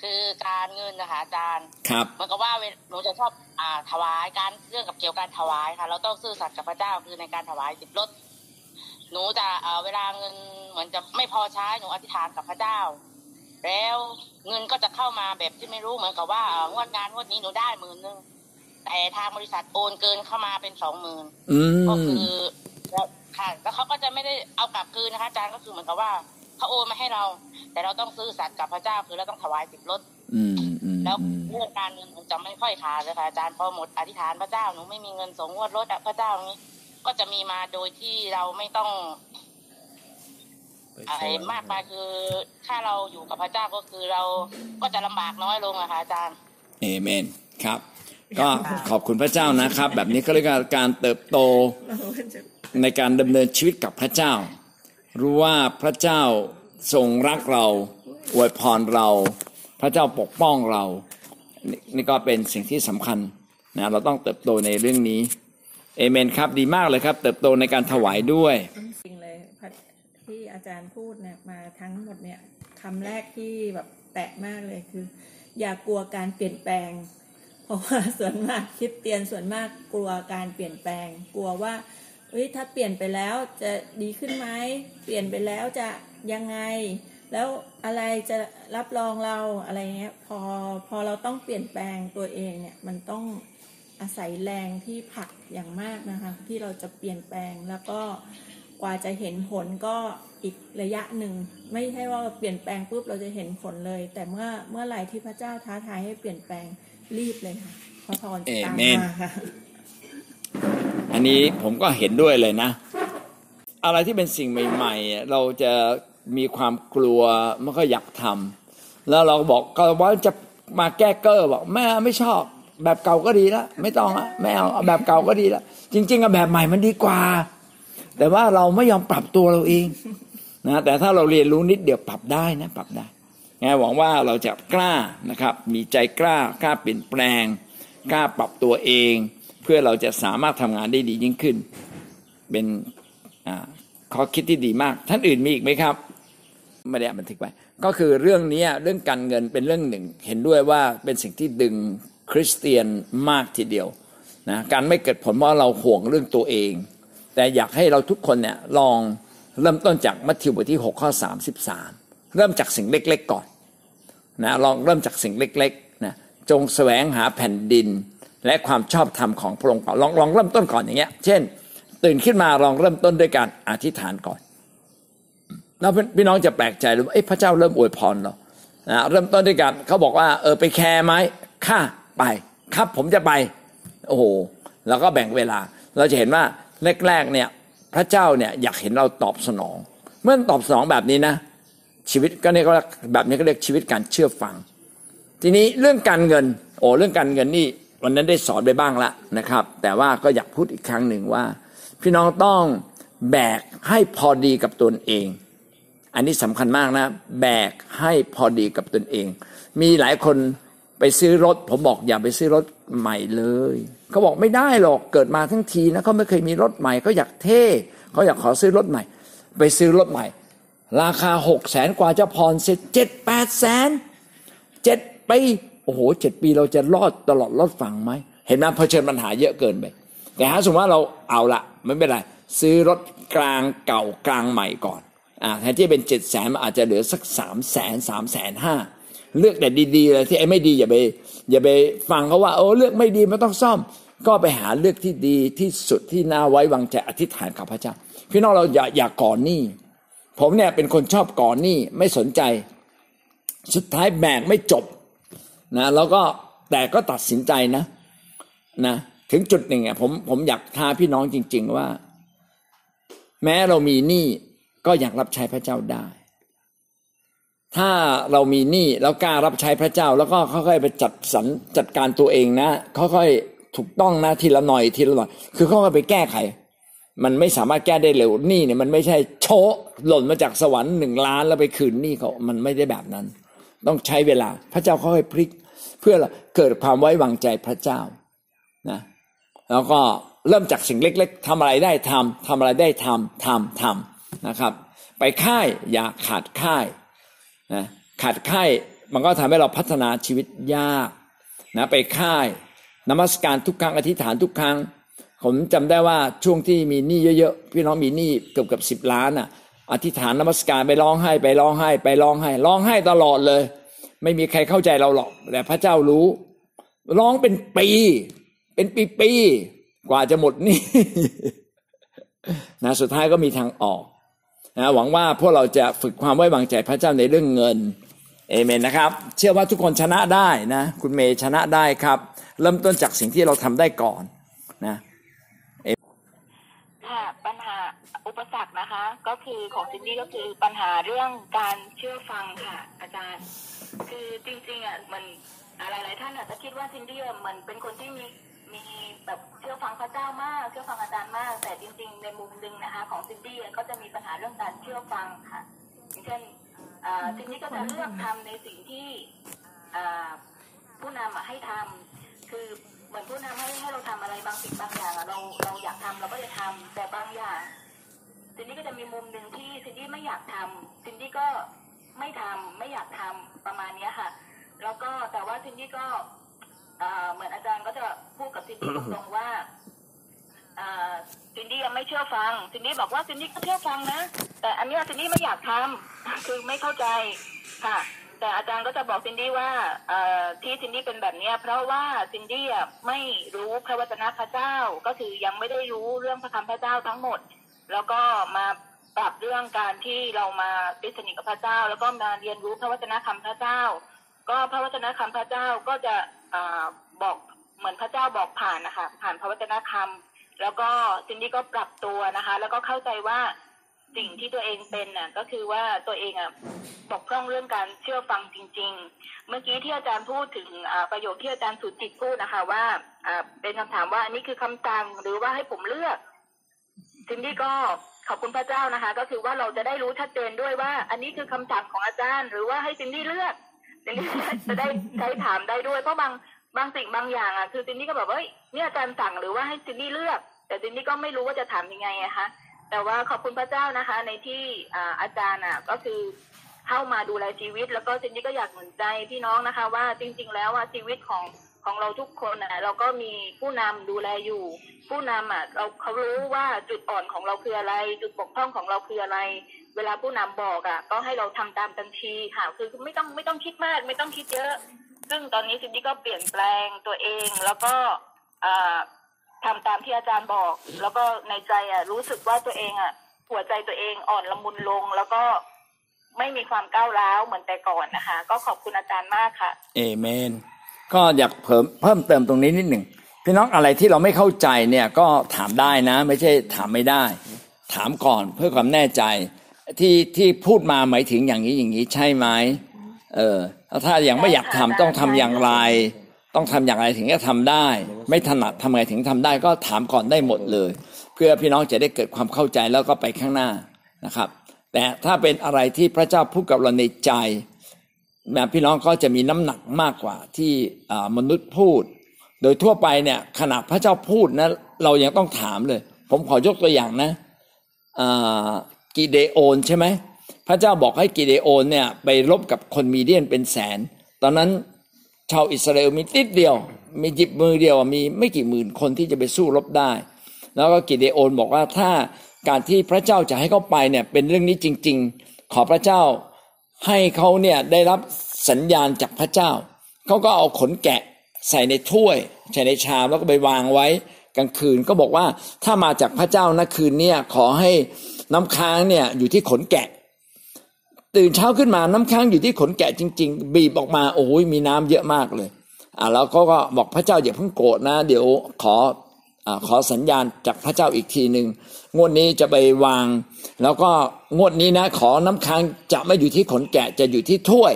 คือการเงินนะคะอาจารย์ครับเหมันก็ว่าเวหนูจะชอบอ่าถวายการเรื่องกับเกี่ยวกับการถวายค่ะ เราต้องซื่อสัตย์กับพระเจ้าคือในการถวายสิบรถหนูจะเอ่อเวลาเงินเหมือนจะไม่พอใช้หนูอธิษฐานกับพระเจ้า แล้วเงินก็จะเข้ามาแบบที่ไม่รู้เหมือนกับว่าเอ่องวดงานงวดนี้หนูได้หมื่นหนึ่งแต่ทางบริษัทโอนเกินเข้ามาเป็นสองหมื่นอืก็มคือแล้วค่ะแล้วเขาก็จะไม่ได้เอากลับคืนนะคะอาจารย์ก็คือเหมือนกับว่า เขาโอนมาให้เรา แต่เราต้องซื่อสัตย์กับพระเจ้าคือเราต้องถวายสิบรถอืมอืมแล้วอืมเรื่องการเงินหนูจะไม่ค่อยขาดเลยค่ะอาจารย์พอหมดอธิษฐานพระเจ้าหนูไม่มีเงินส่งงวดรถอะพระเจ้าอย่างนี้ก็จะมีมาโดยที่เราไม่ต้องไปอะไรสวรรค์มากมายคือถ้าเราอยู่กับพระเจ้าก็คือเราก็จะลำบากน้อยลงอะค่ะอาจารย์เอเมนครับ ก็ขอบคุณพระเจ้านะครับ แบบนี้ก็เรียกว่าการเติบโตเราก็จะในการดำเนินชีวิตกับพระเจ้า รู้ว่าพระเจ้าทรงรักเราอวยพรเรา พระเจ้าปกป้องเรา นี่นี่ก็เป็นสิ่งที่สำคัญนะเราต้องเติบโตในเรื่องนี้เอเมนครับดีมากเลยครับ เติบโตในการถวายด้วยจริงเลยที่อาจารย์พูดเนี่ยมาทั้งหมดเนี่ยคำแรกที่แบบแตะมากเลยคือ อย่ากลัวการเปลี่ยนแปลง เพราะว่าส่วนมากคิดเตียนส่วนมากกลัวการเปลี่ยนแปลง กลัวว่า ฮ้ยถ้าเปลี่ยนไปแล้วจะดีขึ้นไหมเปลี่ยนไปแล้วจะยังไง แล้วอะไรจะรับรองเราอะไรเงี้ยพอพอเราต้องเปลี่ยนแปลงตัวเองเนี่ยมันต้องอาศัยแรงที่ผลักอย่างมากนะคะ ที่เราจะเปลี่ยนแปลงแล้วก็กว่าจะเห็นผลก็อีกระยะหนึ่ง ไม่ใช่ว่าเปลี่ยนแปลงปุ๊บเราจะเห็นผลเลย แต่เมื่อเมื่อไหร่ที่พระเจ้าท้าทายให้เปลี่ยนแปลงรีบเลยค่ะพระพรตามมาค่ะ อันนี้ผมก็เห็นด้วยเลยนะ อะไรที่เป็นสิ่งใหม่ ๆ เราจะมีความกลัวไม่ค่อยอยากทำแล้วเราบอกก็ว่าจะมาแก้เกอร์บอกแม่ไม่ชอบแบบเก่าก็ดีแล้วไม่ต้องอะไม่เอาเอาแบบเก่าก็ดีแล้วจริงๆอะแบบใหม่มันดีกว่า แต่ว่าเราไม่ยอมปรับตัวเราเองนะแต่ถ้าเราเรียนรู้นิดเดียวปรับได้นะปรับได้ไงหวังว่าเราจะกล้านะครับ มีใจกล้ากล้าเปลี่ยนแปลง กล้าปรับตัวเอง เพื่อเราจะสามารถทำงานได้ดียิ่งขึ้น เป็นอข้อคิดที่ดีมาก ท่านอื่นมีอีกไหมครับไม่ได้บันทึกไว้ก็คือเรื่องนี้เรื่องการเงินเป็นเรื่องหนึ่ง เห็นด้วยว่าเป็นสิ่งที่ดึงคริสเตียนมากทีเดียวนะการไม่เกิดผลเพราะเราห่วงเรื่องตัวเอง แต่อยากให้เราทุกคนเนี่ยลองเริ่มต้นจากมัทธิวบทที่ 6 ข้อ 33 เริ่มจากสิ่งเล็กๆก่อนนะลองเริ่มจากสิ่งเล็กๆนะจงแสวงหาแผ่นดิน และความชอบธรรมของพระองค์ก่อนลองลองเริ่มต้นก่อนอย่างเงี้ย เช่น ตื่นขึ้นมาลองเริ่มต้นด้วยการอธิษฐานก่อนแล้วพี่น้องจะแปลกใจเลยว่าเอ๊ะพระเจ้าเริ่มอวยพรเรานะเริ่มต้นด้วยกันเขาบอกว่าเออไปแคร์ไหมข้าไป ครับผมจะไป โอ้โหแล้วก็แบ่งเวลา เราจะเห็นว่าแรกๆเนี่ยพระเจ้าเนี่ยอยากเห็นเราตอบสนอง เมื่อตอบสนองแบบนี้นะ ชีวิตก็เรียกว่าแบบนี้ก็เรียกชีวิตการเชื่อฟัง ทีนี้เรื่องการเงิน โอ้เรื่องการเงินนี่ วันนั้นได้สอนไปบ้างละนะครับ แต่ว่าก็อยากพูดอีกครั้งหนึ่งว่า พี่น้องต้องแบกให้พอดีกับตนเอง อันนี้สำคัญมากนะ แบกให้พอดีกับตนเอง มีหลายคนไปซื้อรถ ผมบอกอย่าไปซื้อรถใหม่เลยเขาบอกไม่ได้หรอกเกิดมาทั้งทีนะเขาไม่เคยมีรถใหม่เขาอยากเท่เขาอยากขอซื้อรถใหม่ ไปซื้อรถใหม่ ราคาหกแสนกว่าจะผ่อนเสร็จเจ็ดแปดแสนเจ็ดปี โอ้โหเจ็ดปีเราจะรอดตลอดรอดฝั่งไหมเห็นไหมเผชิญปัญหาเยอะเกินไป แต่ถ้าสมมติว่าเราเอาละไม่เป็นไร ซื้อรถกลางเก่ากลางใหม่ก่อนอ่าแทนที่เป็นเจ็ดแสนอาจจะเหลือสักสามแสนสามแสนห้าเลือกแต่ดีๆเลยที่ไอ้ไม่ดีอย่าไปอย่าไปฟังเขาว่าโอ้เลือกไม่ดีมันต้องซ่อม ก็ไปหาเลือกที่ดีที่สุดที่น่าไว้วางใจอธิษฐานกับพระเจ้า พี่น้องเราอย่าอย่าก่อนหนี้ผมเนี่ยเป็นคนชอบก่อนหนี้ไม่สนใจ สุดท้ายแบกไม่จบ นะแล้วก็แต่ก็ตัดสินใจนะนะถึงจุดหนึ่งอะผมผมอยากท้าพี่น้องจริง ๆ ว่า แม้เรามีหนี้ก็อยากรับใช้พระเจ้าได้ ถ้าเรามีหนี้แล้วกล้ารับใช้พระเจ้า แล้วก็ค่อยๆไปจัดสรรจัดการตัวเองนะค่อยๆถูกต้องนะทีละหน่อยทีละหน่อย คือค่อยๆไปแก้ไข มันไม่สามารถแก้ได้เร็วหนี้เนี่ยมันไม่ใช่โชะหล่นมาจากสวรรค์หนึ่งล้านแล้วไปคืนหนี้เขามันไม่ได้แบบนั้น ต้องใช้เวลา พระเจ้าค่อยพลิก เพื่อเกิดความไว้วางใจพระเจ้านะแล้วก็เริ่มจากสิ่งเล็ก ๆทำอะไรได้ทำทำอะไรได้ทำทำทำนะครับ ไปค่ายอย่าขาดค่ายนะขาดค่ายมันก็ทำให้เราพัฒนาชีวิตยากนะไปค่ายนมัสการทุกครั้งอธิษฐานทุกครั้ง ผมจำได้ว่าช่วงที่มีหนี้เยอะๆพี่น้องมีหนี้เกือบเกือบสิบล้านอะ อธิษฐานนมัสการไปร้องไห้ไปร้องไห้ไปร้องไห้ร้องไห้ตลอดเลย ไม่มีใครเข้าใจเราหรอกแต่พระเจ้ารู้ร้องเป็นปี เป็นปีๆกว่าจะหมดนี่นะสุดท้ายก็มีทางออกนะหวังว่าพวกเราจะฝึกความไว้วางใจพระเจ้าในเรื่องเงินเอเมนนะครับ เชื่อว่าทุกคนชนะได้นะ คุณเมย์ชนะได้ครับ เริ่มต้นจากสิ่งที่เราทำได้ก่อนนะปัญหาอุ ปสรรคนะคะ ก็คือของซินดี้ก็คือปัญหาเรื่องการเชื่อฟังค่ะ อาจารย์ คือจริงๆอะมันหลายๆท่านอาจจะคิดว่าซินดี้มันเป็นคนที่มีมีแบบเชื่อฟังพระเจ้ามาก เชื่อฟังอาจารย์มาก แต่จริง ๆ ในมุมหนึ่งนะคะ ของซินดี้ก็จะมีปัญหาเรื่องการเชื่อฟังค่ะอย่างเช่นซินดี้ก็จะเลือกทำในสิ่งที่ผู้นำให้ทำคือเหมือนผู้นำให้ให้เราทำอะไรบางสิ่งบางอย่างอะเราเราอยากทำเราก็จะทำแต่บางอย่าง ซินดี้ก็จะมีมุมหนึ่งที่ซินดี้ไม่อยากทำซินดี้ก็ไม่ทำไม่อยากทำประมาณเนี้ยค่ะ แล้วก็แต่ว่าซินดี้ก็เอ่อเหมือนอาจารย์ก็จะพูดกับซินดี้ตรงๆว่าเอ่อซินดี้ยังไม่เชื่อฟังซินดี้บอกว่าซินดี้ก็เชื่อฟังนะ แต่อันเนี้ยซินดี้ไม่อยากทำคือไม่เข้าใจค่ะ แต่อาจารย์ก็จะบอกซินดี้ว่าเอ่อที่ซินดี้เป็นแบบเนี้ยเพราะว่าซินดี้อะไม่รู้พระวจนะพระเจ้าก็คือยังไม่ได้รู้เรื่องพระคำพระเจ้าทั้งหมด แล้วก็มาปรับเรื่องการที่เรามาติดสนิทกับพระเจ้า แล้วก็มาเรียนรู้พระวจนะคำพระเจ้า ก็พระวจนะคำพระเจ้าก็จะอบอกเหมือนพระเจ้าบอกผ่านนะคะผ่านพระวจนะคำแล้วก็ซินดี้ก็ปรับตัวนะคะ แล้วก็เข้าใจว่าสิ่งที่ตัวเองเป็นน่ะก็คือว่าตัวเองอะบกพร่องเรื่องการเชื่อฟังจริง ๆ เมื่อกี้ที่อาจารย์พูดถึงประโยคที่อาจารย์สุจิตพูดนะคะ ว่าเป็นคำถามว่าอันนี้คือคำสั่งหรือว่าให้ผมเลือก ซินดี้ก็ขอบคุณพระเจ้านะคะ ก็คือว่าเราจะได้รู้ชัดเจนด้วยว่า อันนี้คือคำสั่งของอาจารย์ หรือว่าให้ซินดี้เลือกซินดี้จะได้ใช้ถามได้ด้วยเพราะบางบางสิ่งบางอย่างอะคือซินดี้ก็แบบว่าเฮ้ยเนี่ยอาจารย์สั่งหรือว่าให้ซินดี้เลือก แต่ซินดี้ก็ไม่รู้ว่าจะถามยังไงอะคะแต่ว่าขอบคุณพระเจ้านะคะ ในที่อาอาจารย์อะก็คือเข้ามาดูแลชีวิต แล้วก็ซินดี้ก็อยากหนุนใจพี่น้องนะคะ ว่าจริง ๆ แล้วว่าชีวิตของ ของเราทุกคนอะ เราก็มีผู้นำดูแลอยู่ ผู้นำอะเราเขารู้ว่าจุดอ่อนของเราคืออะไร จุดบกพร่องของเราคืออะไร เวลาผู้นำบอกอะ ก็ให้เราทำตามทันทีค่ะ คือไม่ต้องไม่ต้องคิดมาก ไม่ต้องคิดเยอะ ซึ่งตอนนี้ซินดี้ก็เปลี่ยนแปลงตัวเอง แล้วก็อ่าทำตามที่อาจารย์บอก แล้วก็ในใจอะรู้สึกว่าตัวเองอะหัวใจตัวเองอ่อนละมุนลงแล้วก็ไม่มีความก้าวร้าวเหมือนแต่ก่อนนะคะ ก็ขอบคุณอาจารย์มากค่ะ เอเมน ก็อยากเพิ่มเพิ่มเติมตรงนี้นิดหนึ่งพี่น้องอะไรที่เราไม่เข้าใจเนี่ยก็ถามได้นะ ไม่ใช่ถามไม่ได้ ถามก่อนเพื่อความแน่ใจ ที่ที่พูดมาหมายถึงอย่างนี้อย่างนี้ใช่ไหมเออแล้วถ้ายังไม่อยากทำต้องทำอย่างไร ต้องทำอย่างไรถึงจะทำได้ ไม่ถนัดทำไงถึงทำได้ ก็ถามก่อนได้หมดเลย เพื่อพี่น้องจะได้เกิดความเข้าใจแล้วก็ไปข้างหน้านะครับ แต่ถ้าเป็นอะไรที่พระเจ้าพูดกับเราในใจ แบบพี่น้องก็จะมีน้ำหนักมากกว่าที่มนุษย์พูด โดยทั่วไปเนี่ยขณะพระเจ้าพูดนะเรายังต้องถามเลย ผมขอยกตัวอย่างนะกิเดโอนใช่ไหมพระเจ้าบอกให้กิเดโอนเนี่ยไปรบกับคนมีเดียนเป็นแสน ตอนนั้นชาวอิสราเอลมีติดเดียว มีจิบมือเดียวมีไม่กี่หมื่นคนที่จะไปสู้รบได้ แล้วก็กิเดโอนบอกว่าถ้าการที่พระเจ้าจะให้เขาไปเนี่ยเป็นเรื่องนี้จริง ๆ ขอพระเจ้า ให้เขาเนี่ยได้รับสัญญาณจากพระเจ้า เขาก็เอาขนแกะใส่ในถ้วย ใส่ในชามแล้วก็ไปวางไว้กลางคืนก็บอกว่าถ้ามาจากพระเจ้านะคืนเนี่ยขอให้น้ำค้างเนี่ยอยู่ที่ขนแกะ ตื่นเช้าขึ้นมาน้ำค้างอยู่ที่ขนแกะจริง ๆ บีบออกมาโอ้ยมีน้ำเยอะมากเลยอ่าแล้วก็ก็บอกพระเจ้าอย่าเพิ่งโกรธนะ เดี๋ยวขอ ขอสัญญาณจากพระเจ้าอีกทีหนึ่งงวดนี้จะไปวาง แล้วก็งวดนี้นะ ขอน้ำค้างจะไม่อยู่ที่ขนแกะจะอยู่ที่ถ้วย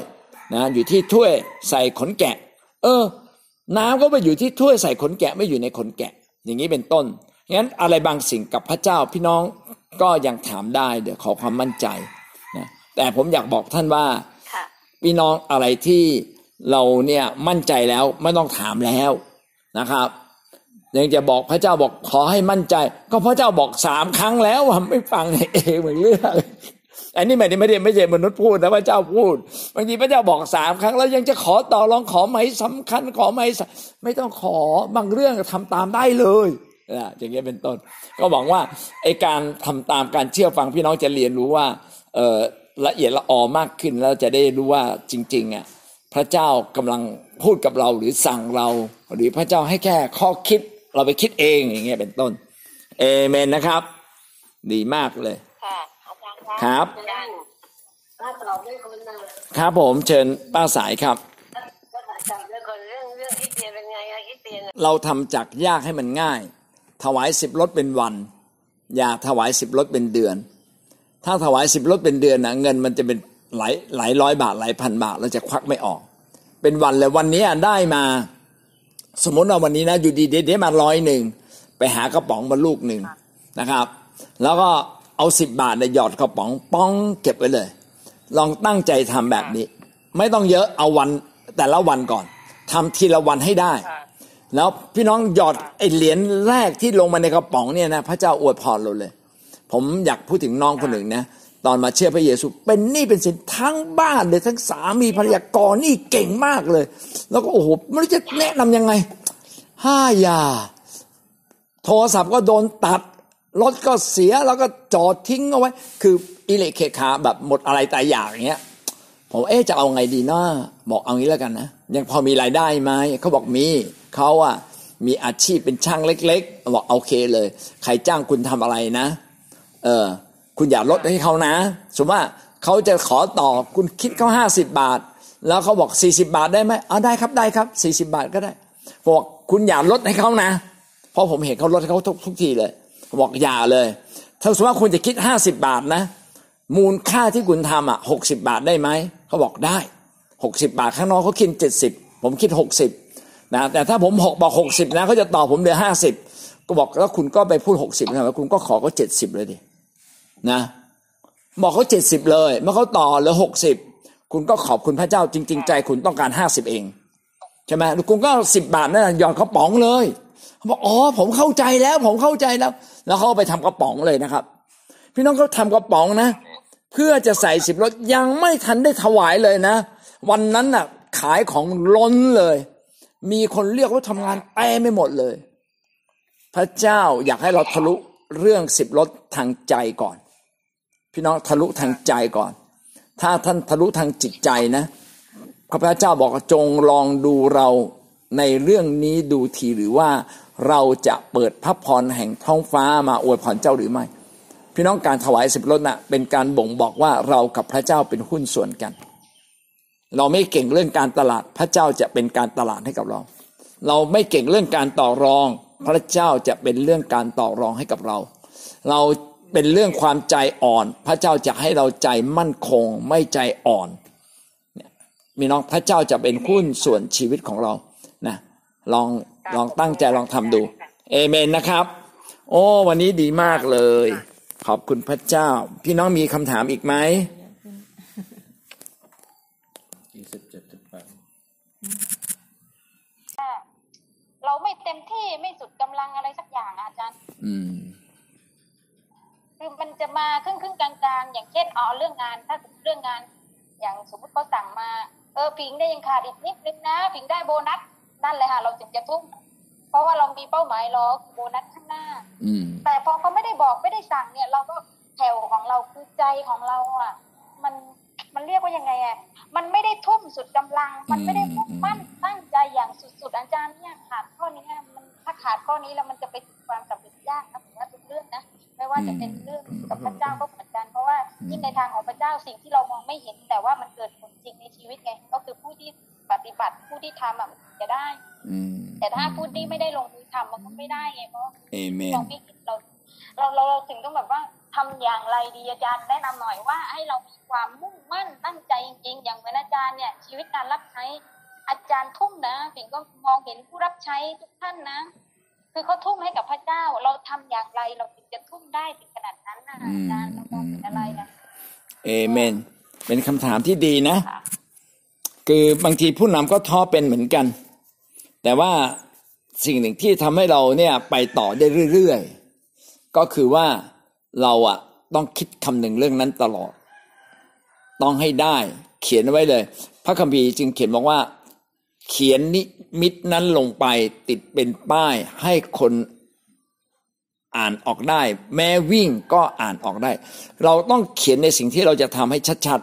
นะอยู่ที่ถ้วยใส่ขนแกะ เออ น้ำก็ไปอยู่ที่ถ้วยใส่ขนแกะไม่อยู่ในขนแกะ อย่างนี้เป็นต้นงั้นอะไรบางสิ่งกับพระเจ้าพี่น้องก็ยังถามได้เดี๋ยวขอความมั่นใจนะแต่ผมอยากบอกท่านว่าพี่น้องอะไรที่เราเนี่ยมั่นใจแล้วไม่ต้องถามแล้วนะครับ ยังจะบอกพระเจ้าบอกขอให้มั่นใจ ก็พระเจ้าบอกสามครั้งแล้วว่าไม่ฟังเองเหมือนเรื่องอันนี้ไม่ได้ไม่ได้ไม่ใช่มนุษย์พูดนะพระเจ้าพูดบางทีพระเจ้าบอกสามครั้งแล้วยังจะขอต่อรองขอไหมสำคัญขอไหมไม่ต้องขอบางเรื่องทำตามได้เลยนะอย่างเงี้ยเป็นต้น ก็หวังว่าไอการทำตามการเชื่อฟังพี่น้องจะเรียนรู้ว่าเออละเอียดละออมากขึ้นแล้วจะได้รู้ว่าจริงๆอะพระเจ้ากำลังพูดกับเราหรือสั่งเรา หรือพระเจ้าให้แค่ข้อคิด เราไปคิดเองอย่างเงี้ยเป็นต้น เอเมนนะครับ ดีมากเลยครับครับผมเชิญป้าสายครับ เราทำจากยากให้มันง่าย ถวายสิบรถเป็นวัน อย่าถวายสิบรถเป็นเดือน ถ้าถวายสิบรถเป็นเดือนนะเงินมันจะเป็นหลายหลายร้อยบาทหลายพันบาทเราจะควักไม่ออก เป็นวันเลยวันนี้ได้มา สมมติว่าวันนี้นะอยู่ดีเดี๋ยวมาร้อยหนึ่งไปหากระป๋องมาลูกหนึ่งนะครับ แล้วก็เอาสิบบาทเนี่ยหยอดกระป๋องป้องเก็บไว้เลย ลองตั้งใจทำแบบนี้ ไม่ต้องเยอะเอาวันแต่ละวันก่อนทำทีละวันให้ได้ แล้วพี่น้องหยอดไอเหรียญแรกที่ลงมาในกระป๋องเนี่ยนะพระเจ้าอวยพรเราเลย ผมอยากพูดถึงน้องคนหนึ่งนะ ตอนมาเชื่อพระเยซู เป็นหนี้เป็นสินทั้งบ้านเลยทั้งสามีภรรยากรนี่เก่งมากเลย แล้วก็โอ้โหไม่รู้จะแนะนํำยังไงห้ายา โทรศัพท์ก็โดนตัดรถก็เสียแล้วก็จอดทิ้งเอาไว้ คืออิเล็กเคขาแบบหมดอะไรแต่อย่างเงี้ยผมเอ๊จะเอาไงดีนะบอกเอางี้แล้วกันนะยังพอมีรายได้ไหมเขาบอกมีเขาอะมีอาชีพเป็นช่างเล็ก ๆ บอกโอเคเลย ใครจ้างคุณทำอะไรนะ เออ คุณอย่าลดให้เขานะ สมมติว่าเขาจะขอต่อคุณคิดเขาห้าสิบบาท แล้วเขาบอกสี่สิบาทได้ไหมเอาได้ครับได้ครับสี่สิบาทก็ได้บอกคุณอย่าลดให้เขานะเพราะผมเห็นเขาลดให้เขาทุกทุกทีเลยบอกอย่าเลย ถ้าสมมติว่าคุณจะคิดห้าสิบาทนะ มูลค่าที่คุณทำอะหกสิบาทได้ไหมเขาบอกได้หกสิบาทข้างนอกเขาคิดเจ็ดสิบผมคิดหกสิบนะแต่ถ้าผมหกบอกหกสิบนะเขาจะต่อผมเหลือห้าสิบก็บอกแล้วคุณก็ไปพูดหกสิบนะคุณก็ขอเขาเจ็ดสิบเลยดิ นะบอกเขาเจ็ดสิบเลยเมื่อเขาต่อเหลือหกสิบคุณก็ขอบคุณพระเจ้าจริง ๆ ใจคุณต้องการห้าสิบเองใช่ไหมคุณก็สิบบาทนั่นยอดเขาป๋องเลยเขาบอกอ๋อผมเข้าใจแล้ว ผมเข้าใจแล้ว แล้วเขาไปทำกระป๋องเลยนะครับ พี่น้องเขาทากระป๋องนะ เพื่อจะใส่สิบรถยังไม่ทันได้ถวายเลยนะ วันนั้นน่ะ ขายของล้นเลย มีคนเรียกว่าทำงานเต็ไม่หมดเลย พระเจ้าอยากให้เราทะลุเรื่องสิบรถทางใจก่อน พี่น้องทะลุทางใจก่อน ถ้าท่านทะลุทางจิตใจนะพระเจ้าบอกจงลองดูเราในเรื่องนี้ดูทีหรือว่าเราจะเปิดพระพรแห่งท้องฟ้ามาอวยพรเจ้าหรือไม่ พี่น้องการถวายสิบรถนะ่ะเป็นการบ่งบอกว่าเรากับพระเจ้าเป็นหุ้นส่วนกัน เราไม่เก่งเรื่องการตลาดพระเจ้าจะเป็นการตลาดให้กับเรา เราไม่เก่งเรื่องการต่อรอง พระเจ้าจะเป็นเรื่องการต่อรองให้กับเรา เรา เป็นเรื่องความใจอ่อน พระเจ้าจะให้เราใจมั่นคง ไม่ใจอ่อนมีน้องพระเจ้าจะเป็นหุ้นส่วนชีวิตของเรานะลองลองตั้งใจลองทำดูเอเมนนะครับ โอ้วันนี้ดีมากเลย ขอบคุณพระเจ้า พี่น้องมีคำถามอีกไหมยี่สิบเจ็ดสิบแปดเราไม่เต็มที่ไม่สุดกำลังอะไรสักอย่างอะอาจารย์ อืม คือมันจะมาครึ่งครึ่งๆกลางๆอย่างเช่นเอาเรื่องงาน ถ้าเรื่องงาน อย่างสมมติเขาสั่งมา เออผิงได้ยังขาดอีกนิดนึงนะผิงได้โบนัสนั่นเลยค่ะเราถึงจะทุ่มเพราะว่าเรามีเป้าหมายรอโบนัสข้างหน้าอืมแต่พอเขาไม่ได้บอกไม่ได้สั่งเนี่ย เราก็แถวของเราคือใจของเราอะ มันมันเรียกว่ายังไงอะมันไม่ได้ทุ่มสุดกำลัง มันไม่ได้มุ่งมั่นตั้งใจอย่างสุดๆอาจารย์เนี่ยขาดข้อนี้มันถ้าขาดข้อนี้แล้วมันจะไปถึงความสำเร็จยากนะผมว่าทุกเรื่องนะ ไม่ว่าจะเป็นเรื่องกับพระเจ้าก็เหมือนกัน เพราะว่ายิ่งในทางของพระเจ้าสิ่งที่เรามองไม่เห็น แต่ว่ามันเกิดผลจริงในชีวิตไงก็คือผู้ที่ปฏิบัติผู้ที่ทำอะจะได้อืมแต่ถ้าผู้ที่ไม่ได้ลงมือทำมันก็ไม่ได้ไงเพราะเอเมนเราไม่คิดเราเราเราเราถึงต้องแบบว่าทำอย่างไรดีอาจารย์แนะนำหน่อยว่าให้เรามีความมุ่งมั่นตั้งใจจริงๆอย่างเหมือนอาจารย์เนี่ย ชีวิตการรับใช้อาจารย์ทุ่มนะผิงก็มองเห็นผู้รับใช้ทุกท่านนะ คือเขาทุ่มให้กับพระเจ้า เราทำอย่างไรเราถึงจะทุ่มได้ถึงขนาดนั้นนะอาจารย์เรามองเห็นอะไรนะเอเมน เป็นคำถามที่ดีนะ คือบางทีผู้นำก็ท้อเป็นเหมือนกัน แต่ว่าสิ่งหนึ่งที่ทำให้เราเนี่ยไปต่อได้เรื่อยๆ ก็คือว่าเราอะต้องคิดคำหนึ่งเรื่องนั้นตลอด ต้องให้ได้ เขียนไว้เลย พระคัมภีร์จึงเขียนบอกว่า เขียนนิมิตนั้นลงไปติดเป็นป้ายให้คนอ่านออกได้ แม้วิ่งก็อ่านออกได้ เราต้องเขียนในสิ่งที่เราจะทำให้ชัด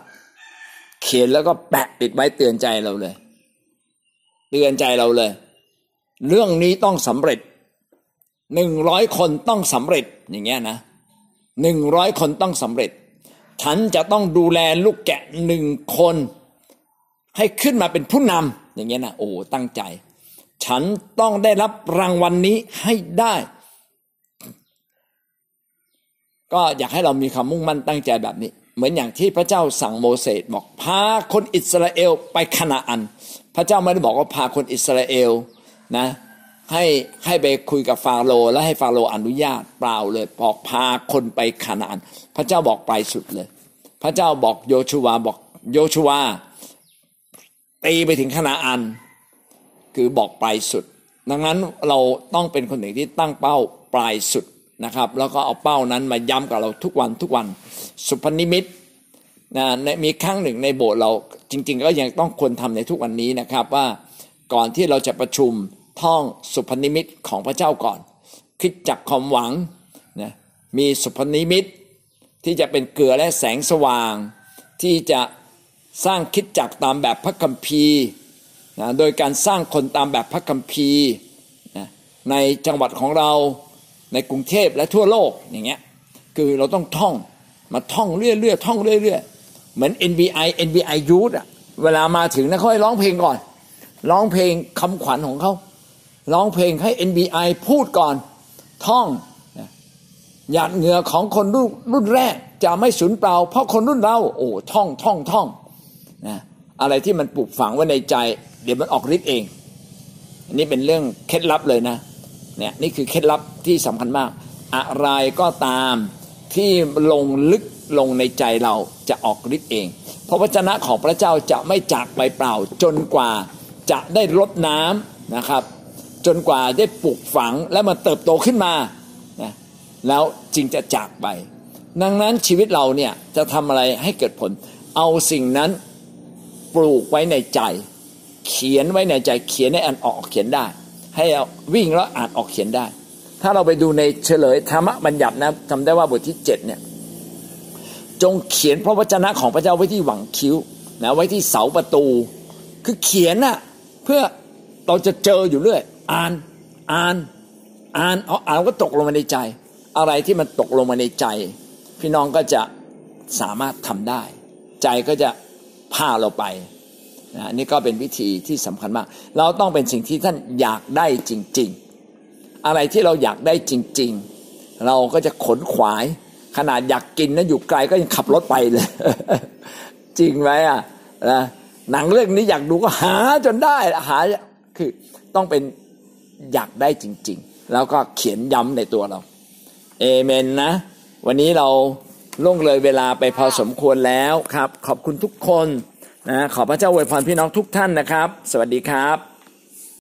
ๆ เขียนแล้วก็แปะติดไว้เตือนใจเราเลย เตือนใจเราเลย เรื่องนี้ต้องสำเร็จหนึ่งร้อยคนต้องสำเร็จอย่างเงี้ยนะหนึ่งร้อยคนต้องสำเร็จ ฉันจะต้องดูแลลูกแกะหนึ่งคน ให้ขึ้นมาเป็นผู้นำ อย่างเงี้ยนะโอ้ตั้งใจ ฉันต้องได้รับรางวัลนนี้ให้ได้ ก็อยากให้เรามีความมุ่งมั่นตั้งใจแบบนี้ เหมือนอย่างที่พระเจ้าสั่งโมเสสบอกพาคนอิสราเอลไปคณาอัน พระเจ้าไม่ได้บอกว่าพาคนอิสราเอลนะให้ให้ไปคุยกับฟาโรห์และให้ฟาโรห์อนุญาตเปล่าเลยบอกพาคนไปคณาอันพระเจ้าบอกไปสุดเลย พระเจ้าบอกโยชูวาบอกโยชูวา ตีไปถึงคณาอัน คือบอกปลายสุด ดังนั้นเราต้องเป็นคนหนึ่งที่ตั้งเป้าปลายสุดนะครับ แล้วก็เอาเป้านั้นมาย้ำกับเราทุกวันทุกวัน สุพนิมิตนะมีครั้งหนึ่งในโบสถ์เราจริง ๆ ก็ยังต้องควรทำในทุกวันนี้นะครับว่าก่อนที่เราจะประชุมท่องสุพนิมิตของพระเจ้าก่อน คิดจากความหวังนะมีสุพนิมิตที่จะเป็นเกลือและแสงสว่าง ที่จะ สร้างคิดจักตามแบบพระคัมภีร์นะโดยการสร้างคนตามแบบพระคัมภีร์นะในจังหวัดของเราในกรุงเทพและทั่วโลกอย่างเงี้ยคือเราต้องท่องมาท่องเรื่อยๆท่องเรื่อยๆเหมือน NBI NBI Youth อะเวลามาถึงนะเขาให้ร้องเพลงก่อน ร้องเพลงคำขวัญของเขาร้องเพลงให้ NBI พูดก่อนท่องหยาดเหงื่อของคนรุ่นรุ่นแรกจะไม่สูญเปล่า เพราะคนรุ่นเรา โอ้ท่องท่องท่อง นะอะไรที่มันปลูกฝังไว้ในใจ เดี๋ยวมันออกฤทธิ์เอง อันนี้เป็นเรื่องเคล็ดลับเลยนะเนี่ยนี่คือเคล็ดลับที่สำคัญมาก อะไรก็ตามที่ลงลึกลงในใจเราจะออกฤทธิ์เอง เพราะวจนะของพระเจ้าจะไม่จากไปเปล่า จนกว่าจะได้รดน้ำนะครับ จนกว่าได้ปลูกฝังและมันเติบโตขึ้นมานะแล้วจึงจะจากไป ดังนั้นชีวิตเราเนี่ยจะทำอะไรให้เกิดผล เอาสิ่งนั้น ปลูกไว้ในใจ เขียนไว้ในใจ เขียนให้อ่านออกเขียนได้ ให้อวิ่งแล้วอ่านออกเขียนได้ ถ้าเราไปดูในเฉลยธรรมบัญญัตินะทำได้ว่าบทที่เจ็ดเนี่ยจงเขียนพระวจนะของพระเจ้าไว้ที่หวังคิ้วนะไว้ที่เสาประตู คือเขียนน่ะเพื่อเราจะเจออยู่เรื่อย อ่านอ่านอ่านเอาอ่านก็ตกลงมาในใจ อะไรที่มันตกลงมาในใจ พี่น้องก็จะสามารถทำได้ ใจก็จะ พาเราไปนะนี่ก็เป็นวิธีที่สำคัญมาก เราต้องเป็นสิ่งที่ท่านอยากได้จริง ๆ อะไรที่เราอยากได้จริง ๆ เราก็จะขนขวาย ขนาดอยากกินนะอยู่ไกลก็ยังขับรถไปเลย จริงไหมอะนะหนังเรื่องนี้อยากดูก็หาจนได้หาคือต้องเป็นอยากได้จริง ๆ แล้วก็เขียนย้ำในตัวเรา เอเมนนะ วันนี้เรา ล่วงเลยเวลาไปพอสมควรแล้วครับ ขอบคุณทุกคนนะขอพระเจ้าอวยพรพี่น้องทุกท่านนะครับ สวัสดีครับ